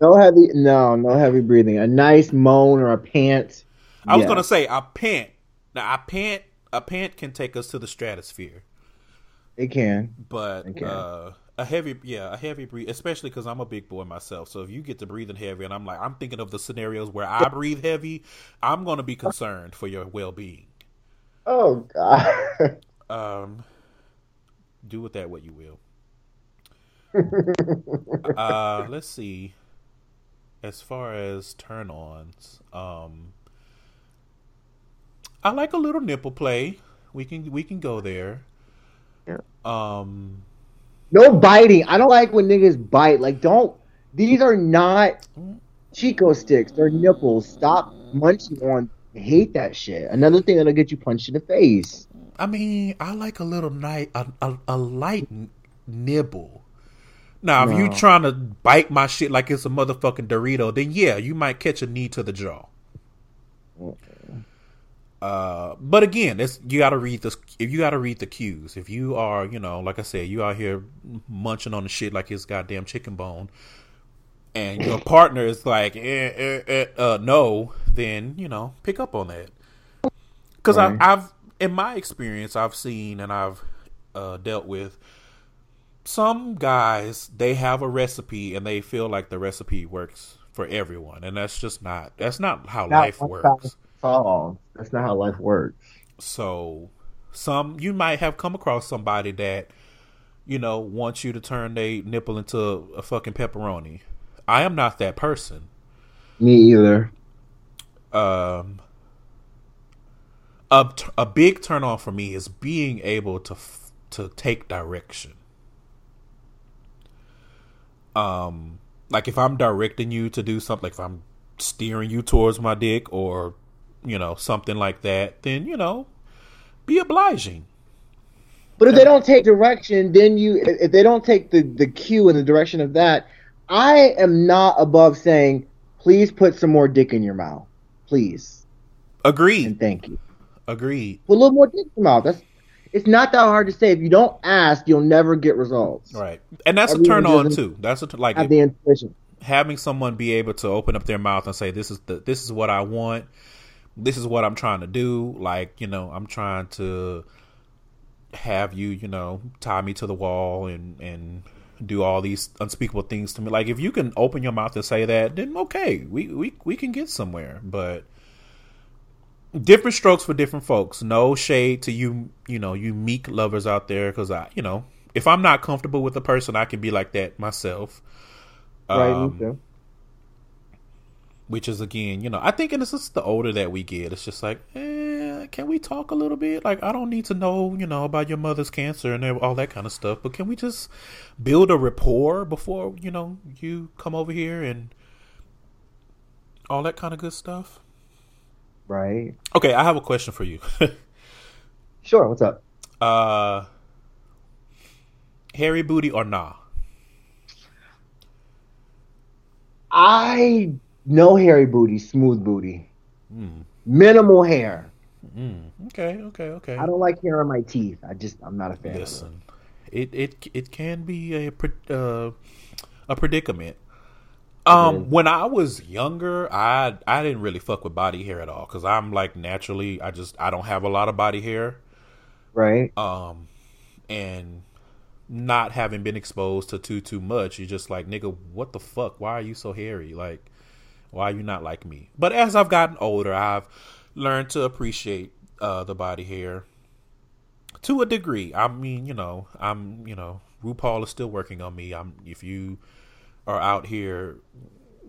No heavy, no, no heavy breathing. A nice moan or a pant. I was gonna say a pant. Now, a pant, a pant can take us to the stratosphere. It can, but it can. Uh, a heavy, yeah, a heavy breathe, especially because I'm a big boy myself. So if you get to breathing heavy, and I'm like, I'm thinking of the scenarios where I breathe heavy, I'm gonna be concerned for your well being. Oh God. Um, do with that what you will. uh, let's see. As far as turn ons, um, I like a little nipple play. We can we can go there. Yeah. Um, no biting. I don't like when niggas bite. Like, don't. These are not Chick-O-Sticks. They're nipples. Stop munching on. I hate that shit. Another thing that'll get you punched in the face. I mean, I like a little night, a, a, a light nibble. Now, no. if you trying to bite my shit like it's a motherfucking Dorito, then yeah, you might catch a knee to the jaw. Uh, but again, it's you got to read this. If you got to read the cues, if you are, you know, like I said, you out here munching on the shit like it's goddamn chicken bone, and your partner is like, eh, eh, eh, uh, no, then you know, pick up on that. Because right. I've in my experience, I've seen and I've uh, dealt with some guys. They have a recipe and they feel like the recipe works for everyone, and that's just not. That's not how not life works. Oh, that's not how life works. So, some you might have come across somebody that you know wants you to turn a nipple into a fucking pepperoni. I am not that person. Me either. Um, a, a big turn on for me is being able to to take direction. Um, like if I'm directing you to do something, like if I'm steering you towards my dick or you know something like that, then you know, be obliging. But if they don't take direction, then you if they don't take the the cue in the direction of that, I am not above saying, please put some more dick in your mouth, please. Agreed. And thank you. Agreed. Put a little more dick in your mouth. That's it's not that hard to say. If you don't ask, you'll never get results. Right, and that's Everyone a turn on too. That's a like have the intuition. Having someone be able to open up their mouth and say, "This is the this is what I want. This is what I'm trying to do." Like you know, I'm trying to have you, you know, tie me to the wall and and do all these unspeakable things to me. Like if you can open your mouth and say that, then okay, we we we can get somewhere. But different strokes for different folks. No shade to you, you know, you meek lovers out there, because I, you know, if I'm not comfortable with a person, I can be like that myself. Right. Um, which is again, you know, I think, and it's just the older that we get, it's just like, eh, can we talk a little bit? Like, I don't need to know, you know, about your mother's cancer and all that kind of stuff, but can we just build a rapport before, you know, you come over here and all that kind of good stuff? Right. Okay, I have a question for you. sure. What's up? Uh, hairy booty or nah? I no hairy booty, smooth booty, mm. minimal hair. Mm. Okay, okay, okay. I don't like hair on my teeth. I just I'm not a fan. Listen, it. it it it can be a uh, a predicament. Um, when I was younger, I I didn't really fuck with body hair at all because I'm like naturally, I just I don't have a lot of body hair, right? Um, and not having been exposed to too too much, you're just like nigga, what the fuck? Why are you so hairy? Like, why are you not like me? But as I've gotten older, I've learned to appreciate uh, the body hair to a degree. I mean, you know, I'm you know, RuPaul is still working on me. I'm if you are out here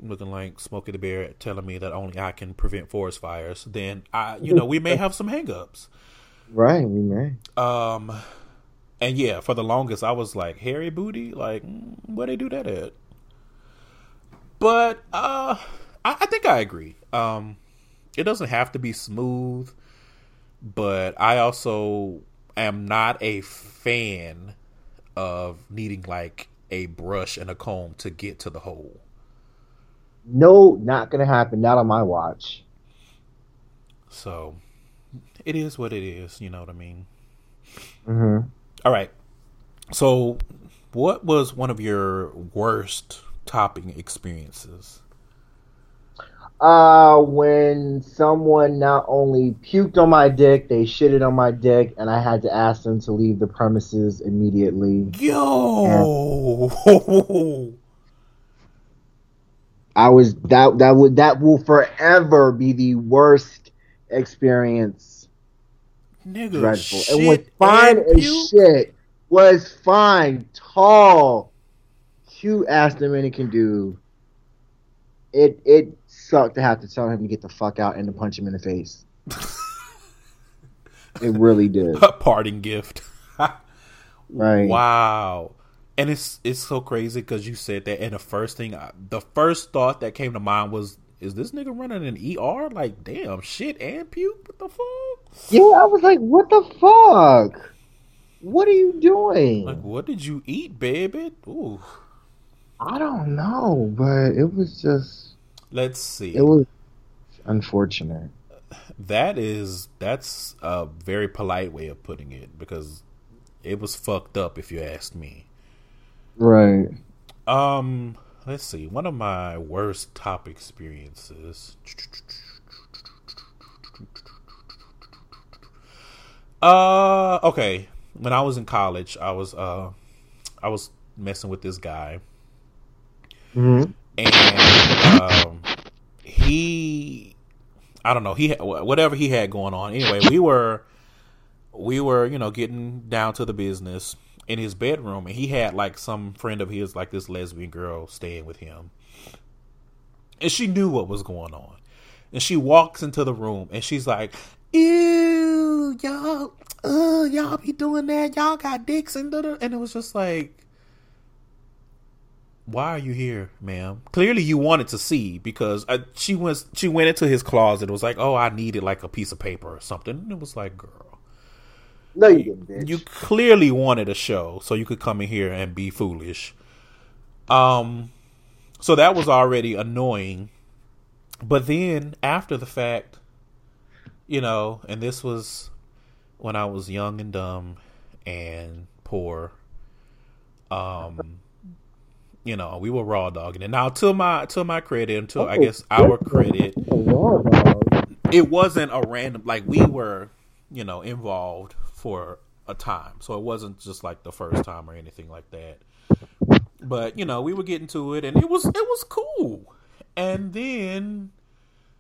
looking like Smokey the Bear telling me that only I can prevent forest fires, then I, you know, we may have some hangups. Right, we may. Um, and yeah, for the longest, I was like hairy booty. Like, mm, where they do that at? But uh, I, I think I agree. Um, it doesn't have to be smooth, but I also am not a fan of needing like a brush and a comb to get to the hole. No, not gonna happen. Not on my watch. So it is what it is. You know what I mean? Mm-hmm. All right. So, what was one of your worst topping experiences? Uh, when someone not only puked on my dick, they shitted on my dick, and I had to ask them to leave the premises immediately. Yo, I was that that would that will forever be the worst experience. nigga, Dreadful. shit and was fine as puke? shit. Was fine, tall, cute ass Dominican dude. It it sucked to have to tell him to get the fuck out and to punch him in the face. it really did. A parting gift. Right. Wow. And it's it's so crazy because you said that, and the first thing, I, the first thought that came to mind was, "Is this nigga running an ER? Like, damn, shit and puke? What the fuck? Yeah, I was like, what the fuck? What are you doing? Like, what did you eat, baby? Ooh, I don't know, but it was just let's see. it was unfortunate. That is that's a very polite way of putting it because it was fucked up if you ask me. Right. Um, let's see. One of my worst top experiences. Uh, okay. When I was in college, I was uh, I was messing with this guy, Mm-hmm. And um, he, I don't know, he whatever he had going on. Anyway, we were we were you know getting down to the business in his bedroom, and he had like some friend of his, like this lesbian girl, staying with him, and she knew what was going on, and she walks into the room, and she's like, "Ew, y'all, uh, y'all be doing that? Y'all got dicks and da da," and it was just like why are you here, ma'am? Clearly, you wanted to see because uh, she was she went into his closet. and was like, oh, I needed like a piece of paper or something. And it was like, girl, No, you didn't, bitch. you clearly wanted a show, so you could come in here and be foolish. Um, so that was already annoying. But then after the fact, you know, and this was when I was young and dumb and poor. Um, you know, we were raw dogging it. Now, to my to my credit, and to I guess our credit, it wasn't a random like we were, you know, involved for a time, so it wasn't just like the first time or anything like that. But you know, we were getting to it, and it was it was cool. And then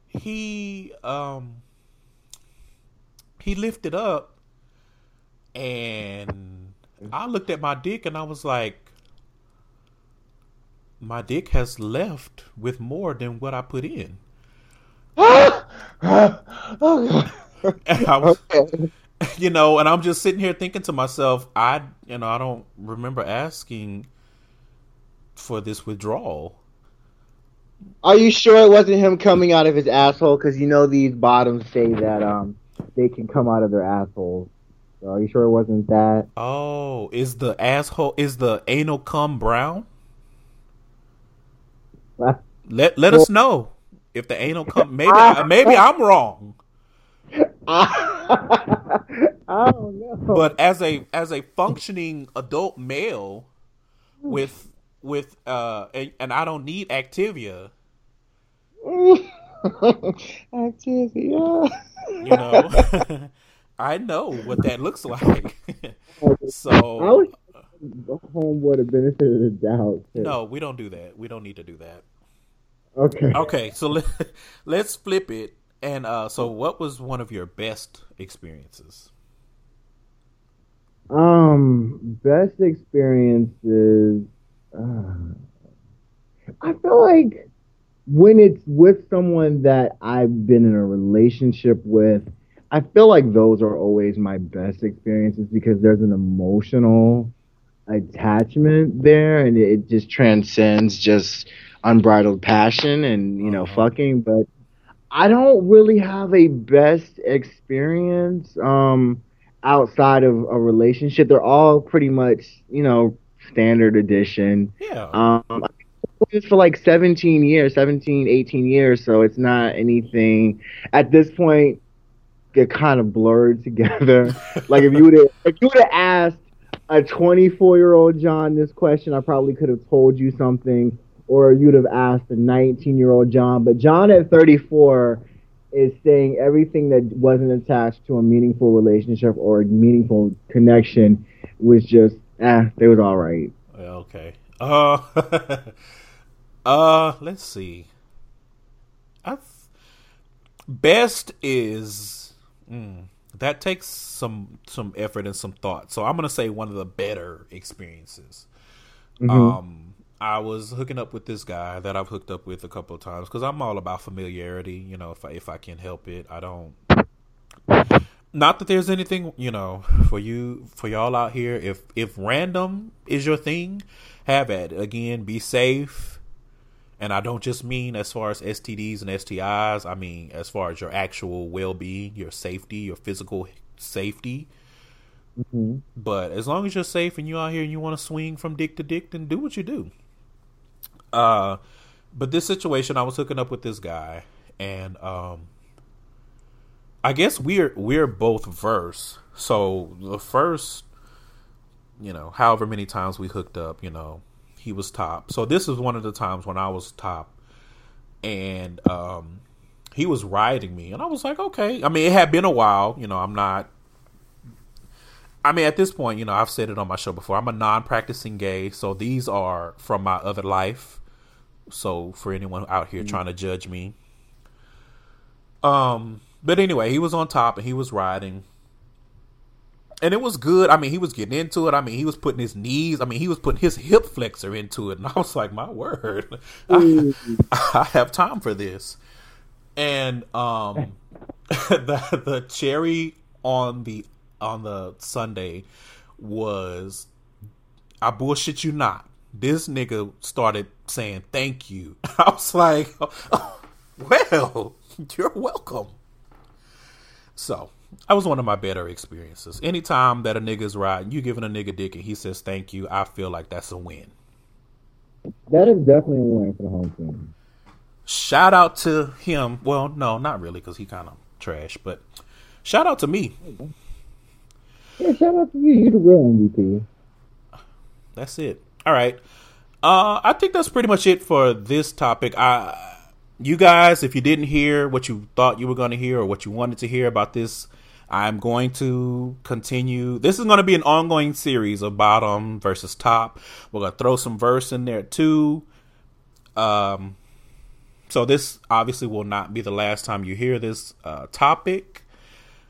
he um he lifted up, and I looked at my dick, and I was like, my dick has left with more than what I put in. oh, was, okay. you know, and I'm just sitting here thinking to myself, I, you know, I don't remember asking for this withdrawal. Are you sure it wasn't him coming out of his asshole? Because you know these bottoms say that um they can come out of their assholes. So are you sure it wasn't that? Oh, is the asshole is the anal cum brown? Let let us know if the anal cum maybe maybe I'm wrong. I don't know. But as a as a functioning adult male with with uh and, and I don't need Activia, Activity, yeah. you know. I know what that looks like. So was homeboy the benefit of the doubt. no, we don't do that. We don't need to do that. Okay. Okay, so let, let's flip it. And uh so what was one of your best experiences? Um, best experiences. Uh, I feel like when it's with someone that I've been in a relationship with, I feel like those are always my best experiences because there's an emotional attachment there and it just transcends just unbridled passion and you know uh-huh. fucking but I don't really have a best experience um outside of a relationship. They're all pretty much you know standard edition yeah. Um for like 17 years 17 18 years so it's not anything at this point get kind of blurred together. Like if you would have if you would have asked a 24 year old John this question, I probably could have told you something, or you'd have asked a 19 year old John. But John at 34 is saying everything that wasn't attached to a meaningful relationship or a meaningful connection was just, eh, they was all right. Okay. Uh, uh, let's see. i best is. Mm, that takes some some effort and some thought. So I'm gonna say one of the better experiences. Mm-hmm. Um, I was hooking up with this guy that I've hooked up with a couple of times because I'm all about familiarity. You know, if I if I can help it, I don't. Not that there's anything you know for you for y'all out here. If if random is your thing, have at it. Again, be safe and I don't just mean as far as STDs and STIs, I mean as far as your actual well being, your safety, your physical safety. Mm-hmm. But as long as you're safe and you're out here and you want to swing from dick to dick, then do what you do. Uh, but this situation, I was hooking up with this guy, and um, I guess we're we're both verse. So the first, you know, however many times we hooked up, you know, he was top. So this is one of the times when I was top, and um, he was riding me, and I was like, okay. I mean, it had been a while. You know, I'm not. I mean, at this point, you know, I've said it on my show before. I'm a non-practicing gay, so these are from my other life. So for anyone out here mm-hmm. trying to judge me, um, but anyway, he was on top and he was riding and it was good. I mean, he was getting into it. I mean, he was putting his knees. I mean, he was putting his hip flexor into it, and I was like, "My word, I, I, have time for this." And um, the the cherry on the on the sundae was, I bullshit you not. This nigga started saying thank you. I was like, oh, "Well, you're welcome." So that was one of my better experiences. Anytime that a nigga's riding, you giving a nigga dick and he says thank you, I feel like that's a win. That is definitely a win for the home team. Shout out to him. Well, no, not really, because he kind of trash. But shout out to me. Yeah, shout out to you. You the real MVP. That's it. All right. Uh, I think that's pretty much it for this topic. I you guys, if you didn't hear what you thought you were going to hear or what you wanted to hear about this, I'm going to continue. This is going to be an ongoing series of bottom versus top. We're going to throw some verse in there too. Um, so this obviously will not be the last time you hear this uh, topic.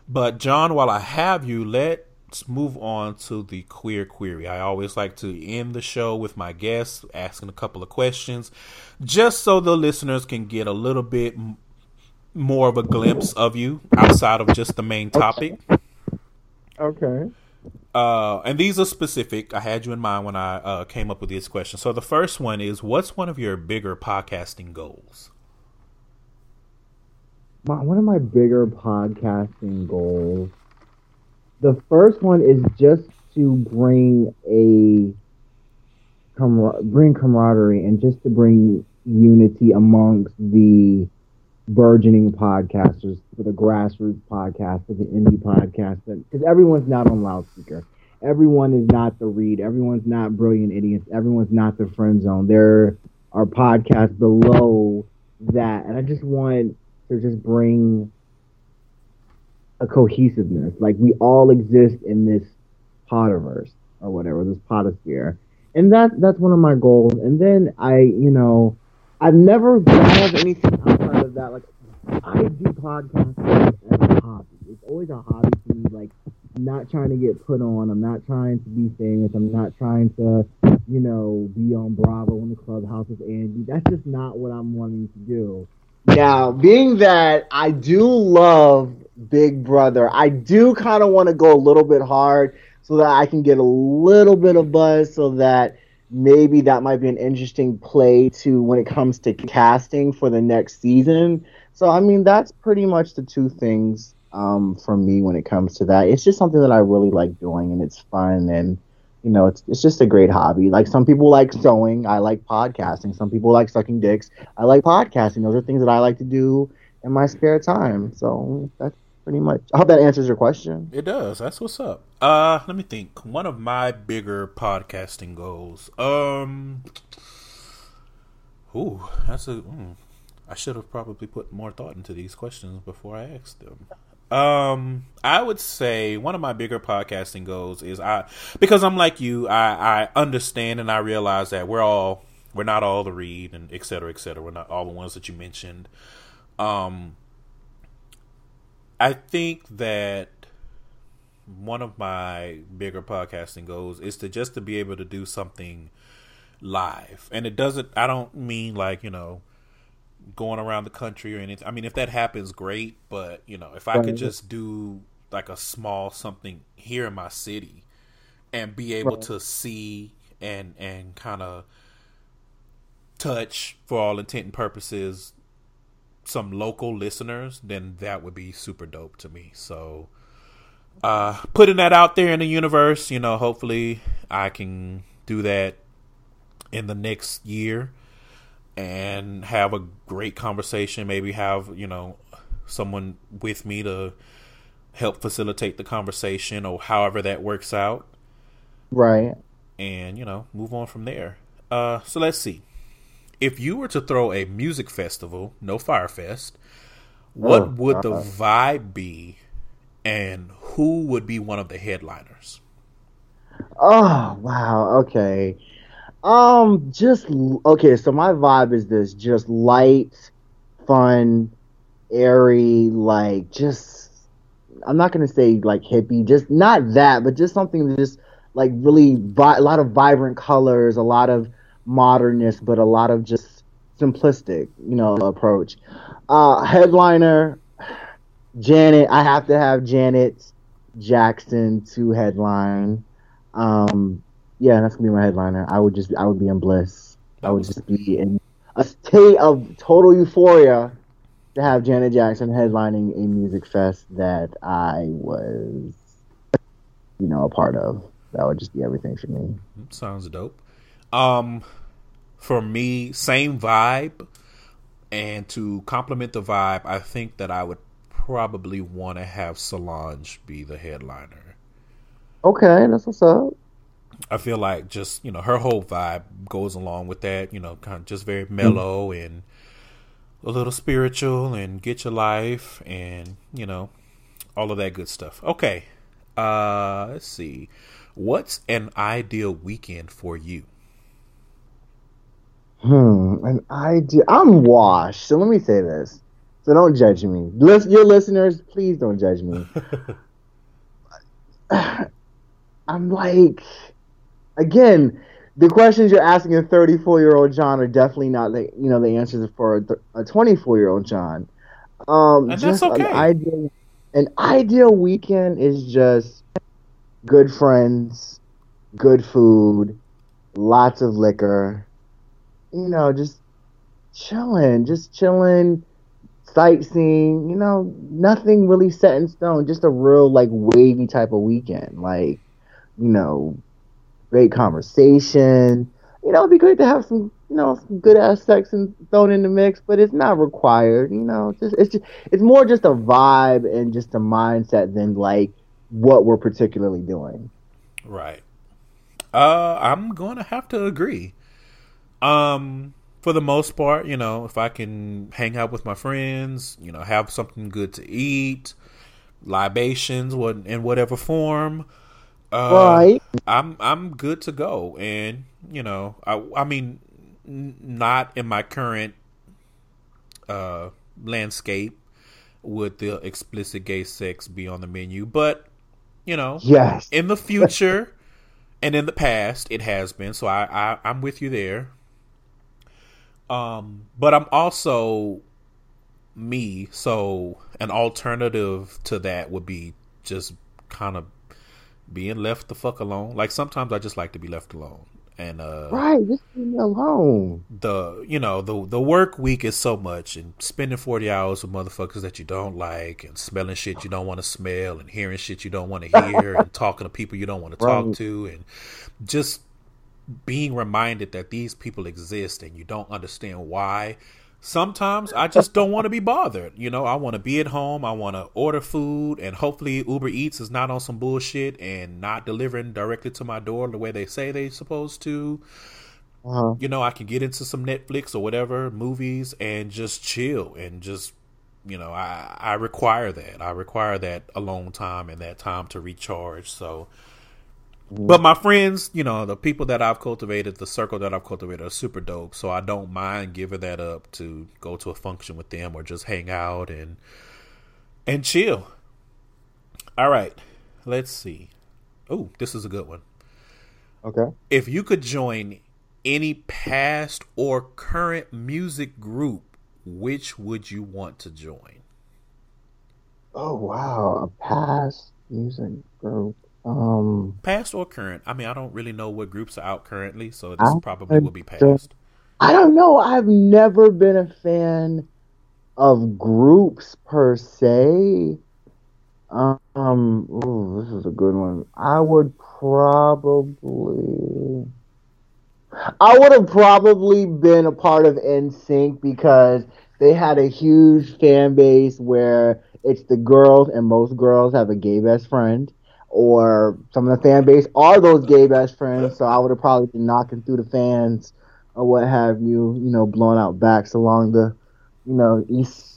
But John, while I have you, let let's move on to the queer query. I always like to end the show with my guests asking a couple of questions, just so the listeners can get a little bit more of a glimpse of you outside of just the main topic. Okay. Uh, and these are specific. I had you in mind when I uh, came up with these questions. So the first one is, what's one of your bigger podcasting goals? My, one of my bigger podcasting goals the first one is just to bring a bring camaraderie and just to bring unity amongst the burgeoning podcasters for the grassroots podcast for the indie podcast because everyone's not on loudspeaker everyone is not the read everyone's not brilliant idiots everyone's not the friend zone there are podcasts below that and i just want to just bring a cohesiveness. Like we all exist in this Potterverse or whatever, this podosphere. And that that's one of my goals. And then I, you know, I've never thought of anything that. Like I do podcasts as a hobby. It's always a hobby to me. Like I'm not trying to get put on. I'm not trying to be famous. I'm not trying to, you know, be on Bravo in the clubhouse with Andy. That's just not what I'm wanting to do. Now, being that I do love Big Brother. I do kind of want to go a little bit hard so that I can get a little bit of buzz so that maybe that might be an interesting play to when it comes to casting for the next season. So I mean that's pretty much the two things um, for me when it comes to that. It's just something that I really like doing and it's fun and you know it's it's just a great hobby. Like some people like sewing, I like podcasting. Some people like sucking dicks, I like podcasting. Those are things that I like to do in my spare time. So that's pretty much. I hope that answers your question. It does. That's what's up. Uh, let me think. One of my bigger podcasting goals. Um, ooh, that's a. Mm, I should have probably put more thought into these questions before I asked them. Um, I would say one of my bigger podcasting goals is I because I'm like you, I I understand and I realize that we're all we're not all the read and et cetera, et cetera. We're not all the ones that you mentioned. Um, I think that one of my bigger podcasting goals is to just to be able to do something live. And it doesn't I don't mean like, you know, going around the country or anything. I mean, if that happens great, but, you know, if I could just do like a small something here in my city and be able to see and and kind of touch for all intent and purposes some local listeners, then that would be super dope to me. So, uh, putting that out there in the universe, you know, hopefully I can do that in the next year and have a great conversation. Maybe have, you know, someone with me to help facilitate the conversation or however that works out. Right. And, you know, move on from there. Uh, so let's see if you were to throw a music festival, no Fyre Fest, what oh, would the vibe be, and who would be one of the headliners? Oh wow, okay. Um, just okay. So my vibe is this: just light, fun, airy, like just. I'm not gonna say like hippie, just not that, but just something that just like really vi- a lot of vibrant colors, a lot of modernist, but a lot of just simplistic, you know, approach. Uh, headliner, Janet. I have to have Janet Jackson to headline. Um, yeah, that's gonna be my headliner. I would just, I would be in bliss. I would just be in a state of total euphoria to have Janet Jackson headlining a music fest that I was, you know, a part of. That would just be everything for me. Sounds dope. Um, for me, same vibe, and to complement the vibe, I think that I would probably want to have Solange be the headliner. Okay, that's what's up. I feel like just you know her whole vibe goes along with that. You know, kind of just very mellow mm. and a little spiritual and get your life and you know all of that good stuff. Okay, uh, let's see. What's an ideal weekend for you? Hmm, an idea. I'm washed, so let me say this. So don't judge me. Listen, your listeners, please don't judge me. I'm like, again, the questions you're asking a 34 year old John are definitely not the you know the answers for a 24 year old John. Um, and just okay. an ideal, an ideal weekend is just good friends, good food, lots of liquor, you know, just chilling, just chilling, sightseeing, you know, nothing really set in stone, just a real like wavy type of weekend. Like, you know, great conversation. You know, it'd be great to have some, you know, some good ass sex and thrown in the mix, but it's not required. You know, just it's just it's more just a vibe and just a mindset than like what we're particularly doing. Right. Uh, I'm going to have to agree. Um, for the most part, you know, if I can hang out with my friends, you know, have something good to eat, libations, what in whatever form, uh, right? I'm I'm good to go, and you know, I I mean, n- not in my current uh landscape would the explicit gay sex be on the menu, but you know, yes, in the future. and in the past, it has been. So I, I I'm with you there. Um, but I'm also me. So an alternative to that would be just kind of being left the fuck alone. Like sometimes I just like to be left alone. And uh Right, just leave me alone. the you know, the the work week is so much and spending 40 hours with motherfuckers that you don't like and smelling shit you don't want to smell and hearing shit you don't want to hear and talking to people you don't want to talk Right. to and just being reminded that these people exist and you don't understand why. Sometimes I just don't want to be bothered. You know, I want to be at home. I want to order food, and hopefully Uber Eats is not on some bullshit and not delivering directly to my door the way they say they're supposed to. Uh-huh. You know, I can get into some Netflix or whatever movies and just chill and just, you know, I I require that. I require that alone time and that time to recharge. So, but my friends, you know, the people that I've cultivated, the circle that I've cultivated are super dope. So I don't mind giving that up to go to a function with them or just hang out and and chill. All right. Let's see. Oh, this is a good one. Okay. If you could join any past or current music group, which would you want to join? Oh wow, a past music group. Um, Past or current? I mean, I don't really know what groups are out currently, so this I probably will be past. I don't know. I've never been a fan of groups per se. Um, ooh, this is a good one. I would probably, I would have probably been a part of NSYNC because they had a huge fan base where it's the girls and most girls have a gay best friend, or some of the fan base are those gay best friends. So I would have probably been knocking through the fans or what have you, you know, blowing out backs along the, you know, east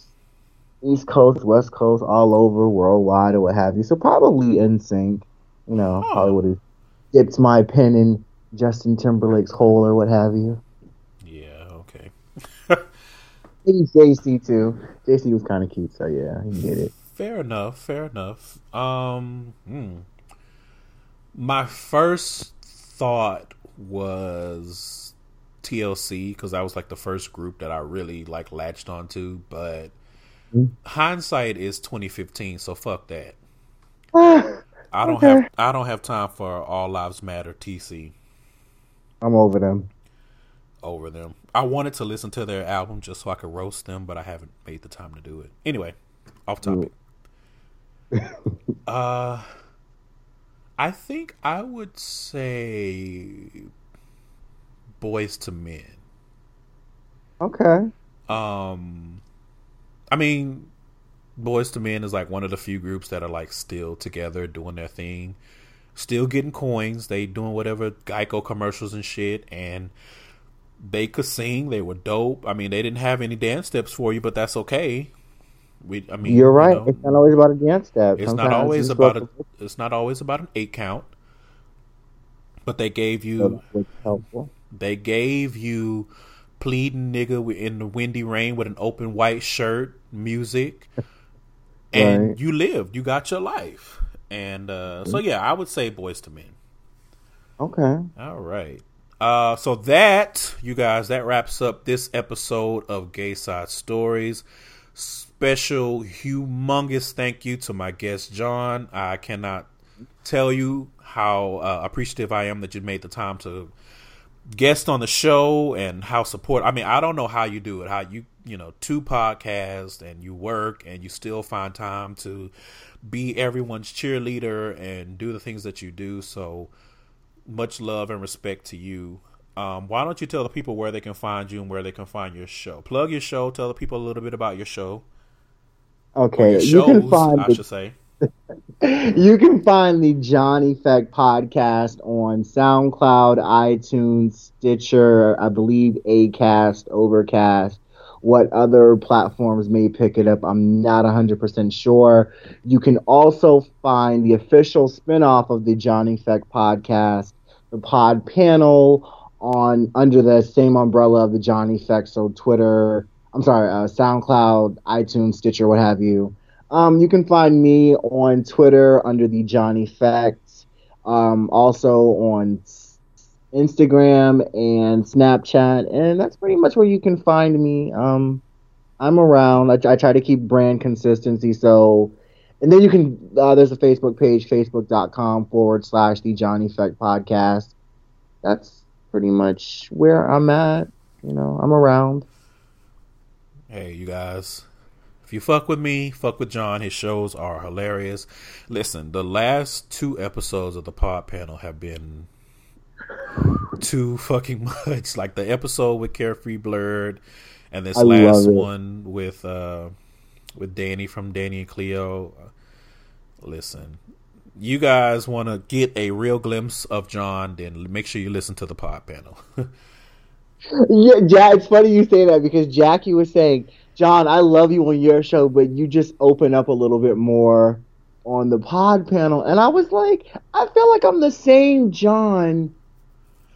East Coast, West Coast, all over, worldwide, or what have you. So probably NSYNC, you know, Huh. probably would have dipped my pen in Justin Timberlake's hole or what have you. Yeah, okay. Maybe JC too. JC was kind of cute, so yeah, he did it. Fair enough. Fair enough. Um, hmm. my first thought was TLC because that was like the first group that I really like latched onto. But Mm. hindsight is twenty fifteen, so fuck that. I don't Okay. have I don't have time for All Lives Matter TC I'm over them. over them. I wanted to listen to their album just so I could roast them, but I haven't made the time to do it. Anyway, off topic. Uh I think I would say Boyz II Men. Okay. Um I mean Boyz II Men is like one of the few groups that are like still together doing their thing. Still getting coins. They doing whatever Geico commercials and shit and they could sing, they were dope. I mean they didn't have any dance steps for you, but that's okay. We I mean You're you right. know, It's not always about a dance step. it's Sometimes not always it's about a it's not always about an eight count. But they gave you helpful. they gave you pleading nigga in the windy rain with an open white shirt, music, and Right. you lived. You got your life, and uh, so yeah, I would say Boyz II Men. Okay. All right. Uh, so that you guys, that wraps up this episode of Gay Side Stories. Special, humongous thank you to my guest John. I cannot tell you how uh, appreciative I am that you made the time to guest on the show and how support. I mean, I don't know how you do it. How you you know two podcasts and you work and you still find time to be everyone's cheerleader and do the things that you do. So much love and respect to you. Um, why don't you tell the people where they can find you and where they can find your show? Plug your show. Tell the people a little bit about your show. Okay. your You can find I the should say. you can find the John Effect podcast on SoundCloud, iTunes, Stitcher, I believe Acast, Overcast. What other platforms may pick it up, I'm not 100% sure. You can also find the official spinoff of the John Effect podcast, the Pod Panel, on under the same umbrella of the John Effect. So Twitter, I'm sorry, uh, SoundCloud, iTunes, Stitcher, what have you. Um, you can find me on Twitter under the Johnny Effects. Um, also on Instagram and Snapchat, and that's pretty much where you can find me. Um, I'm around. I, I try to keep brand consistency. So, and then you can. Uh, there's a Facebook page, facebook.com forward slash the John Effect Podcast. That's pretty much where I'm at. You know, I'm around. Hey, you guys. If you fuck with me, fuck with John. His shows are hilarious. Listen, the last two episodes of the pod panel have been too fucking much. Like the episode with Carefree Blurred and this I last one with uh with Danny from Danny and Cleo. Listen, you guys want to get a real glimpse of John, then make sure you listen to the pod panel. Yeah, ja- it's funny you say that because Jackie was saying, John, I love you on your show, but you just open up a little bit more on the pod panel. And I was like, I feel like I'm the same John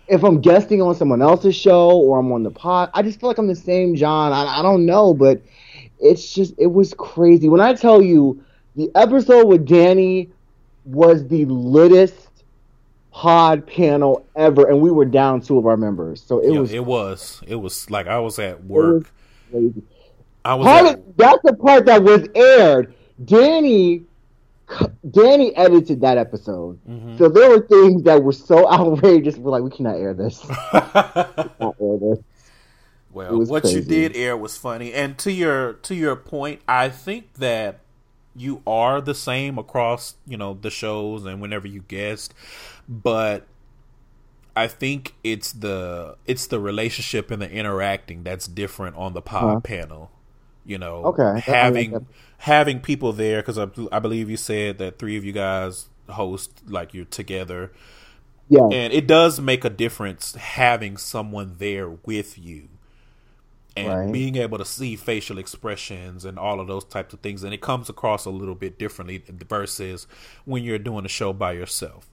if I'm guesting on someone else's show or I'm on the pod. I just feel like I'm the same John. I, I don't know, but it's just, it was crazy. When I tell you, the episode with Danny was the littest pod panel ever, and we were down two of our members. So it Yeah, was it was. It was like I was at work. crazy. I was Part at, of, that's the part that was aired. Danny, Danny edited that episode, Mhm. so there were things that were so outrageous. We're like, we cannot air this. Not air this. Well, was what you did air was funny. And to your to your point, I think that you are the same across, you know, the shows and whenever you guest, but I think it's the it's the relationship and the interacting that's different on the pod Uh-huh. panel. You know, Okay, I like having having people there because I, I believe you said that three of you guys host like you're together. Yeah, and it does make a difference having someone there with you and Right. being able to see facial expressions and all of those types of things and it comes across a little bit differently versus when you're doing a show by yourself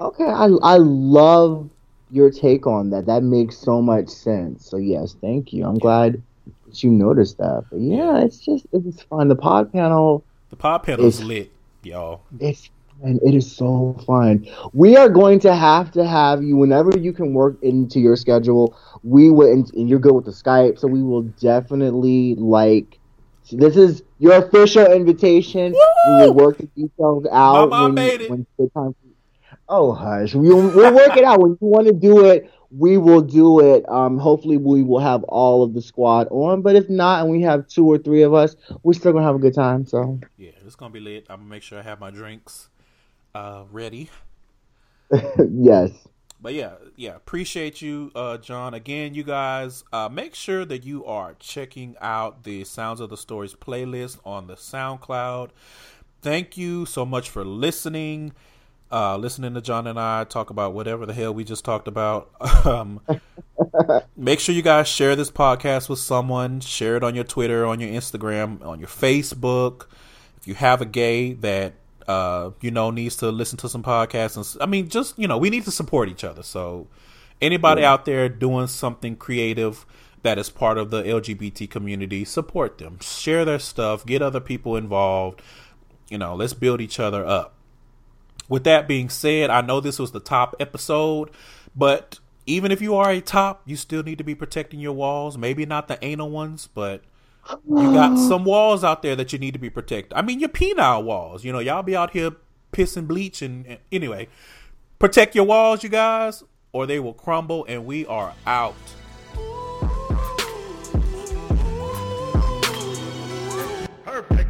okay. I I love your take on that. That makes so much sense. So yes, thank you. I'm glad that you noticed that. But yeah, it's just it's fun. The pod panel. the pod panel is lit y'all It's and it is so fun. We are going to have to have you whenever you can work into your schedule. We will, and, and you're good with the Skype, so we will definitely like. This is your official invitation. We will work the details out Mama, when, made it. when it's time. Oh hush, we'll, we'll work it out. When you want to do it, we will do it. Um, hopefully we will have all of the squad on, but if not, and we have two or three of us, we're still gonna have a good time. So yeah it's gonna be lit i'm gonna make sure i have my drinks uh ready yes. But yeah, yeah, appreciate you, uh, John. Again, you guys, uh, make sure that you are checking out the Sounds of the Stories playlist on the SoundCloud. Thank you so much for listening. Uh, listening to John and I talk about whatever the hell we just talked about. Um, make sure you guys share this podcast with someone. Share it on your Twitter, on your Instagram, on your Facebook. If you have a gay that uh, you know needs to listen to some podcasts, and I mean, just you know, we need to support each other. So, anybody out there doing something creative that is part of the LGBT community, support them. Share their stuff. Get other people involved. You know, let's build each other up. With that being said, I know this was the top episode, but even if you are a top, you still need to be protecting your walls. Maybe not the anal ones, but you got some walls out there that you need to be protected. I mean, your penile walls. You know, y'all be out here pissing bleach and, and anyway, protect your walls, you guys, or they will crumble. And we are out. Perfect.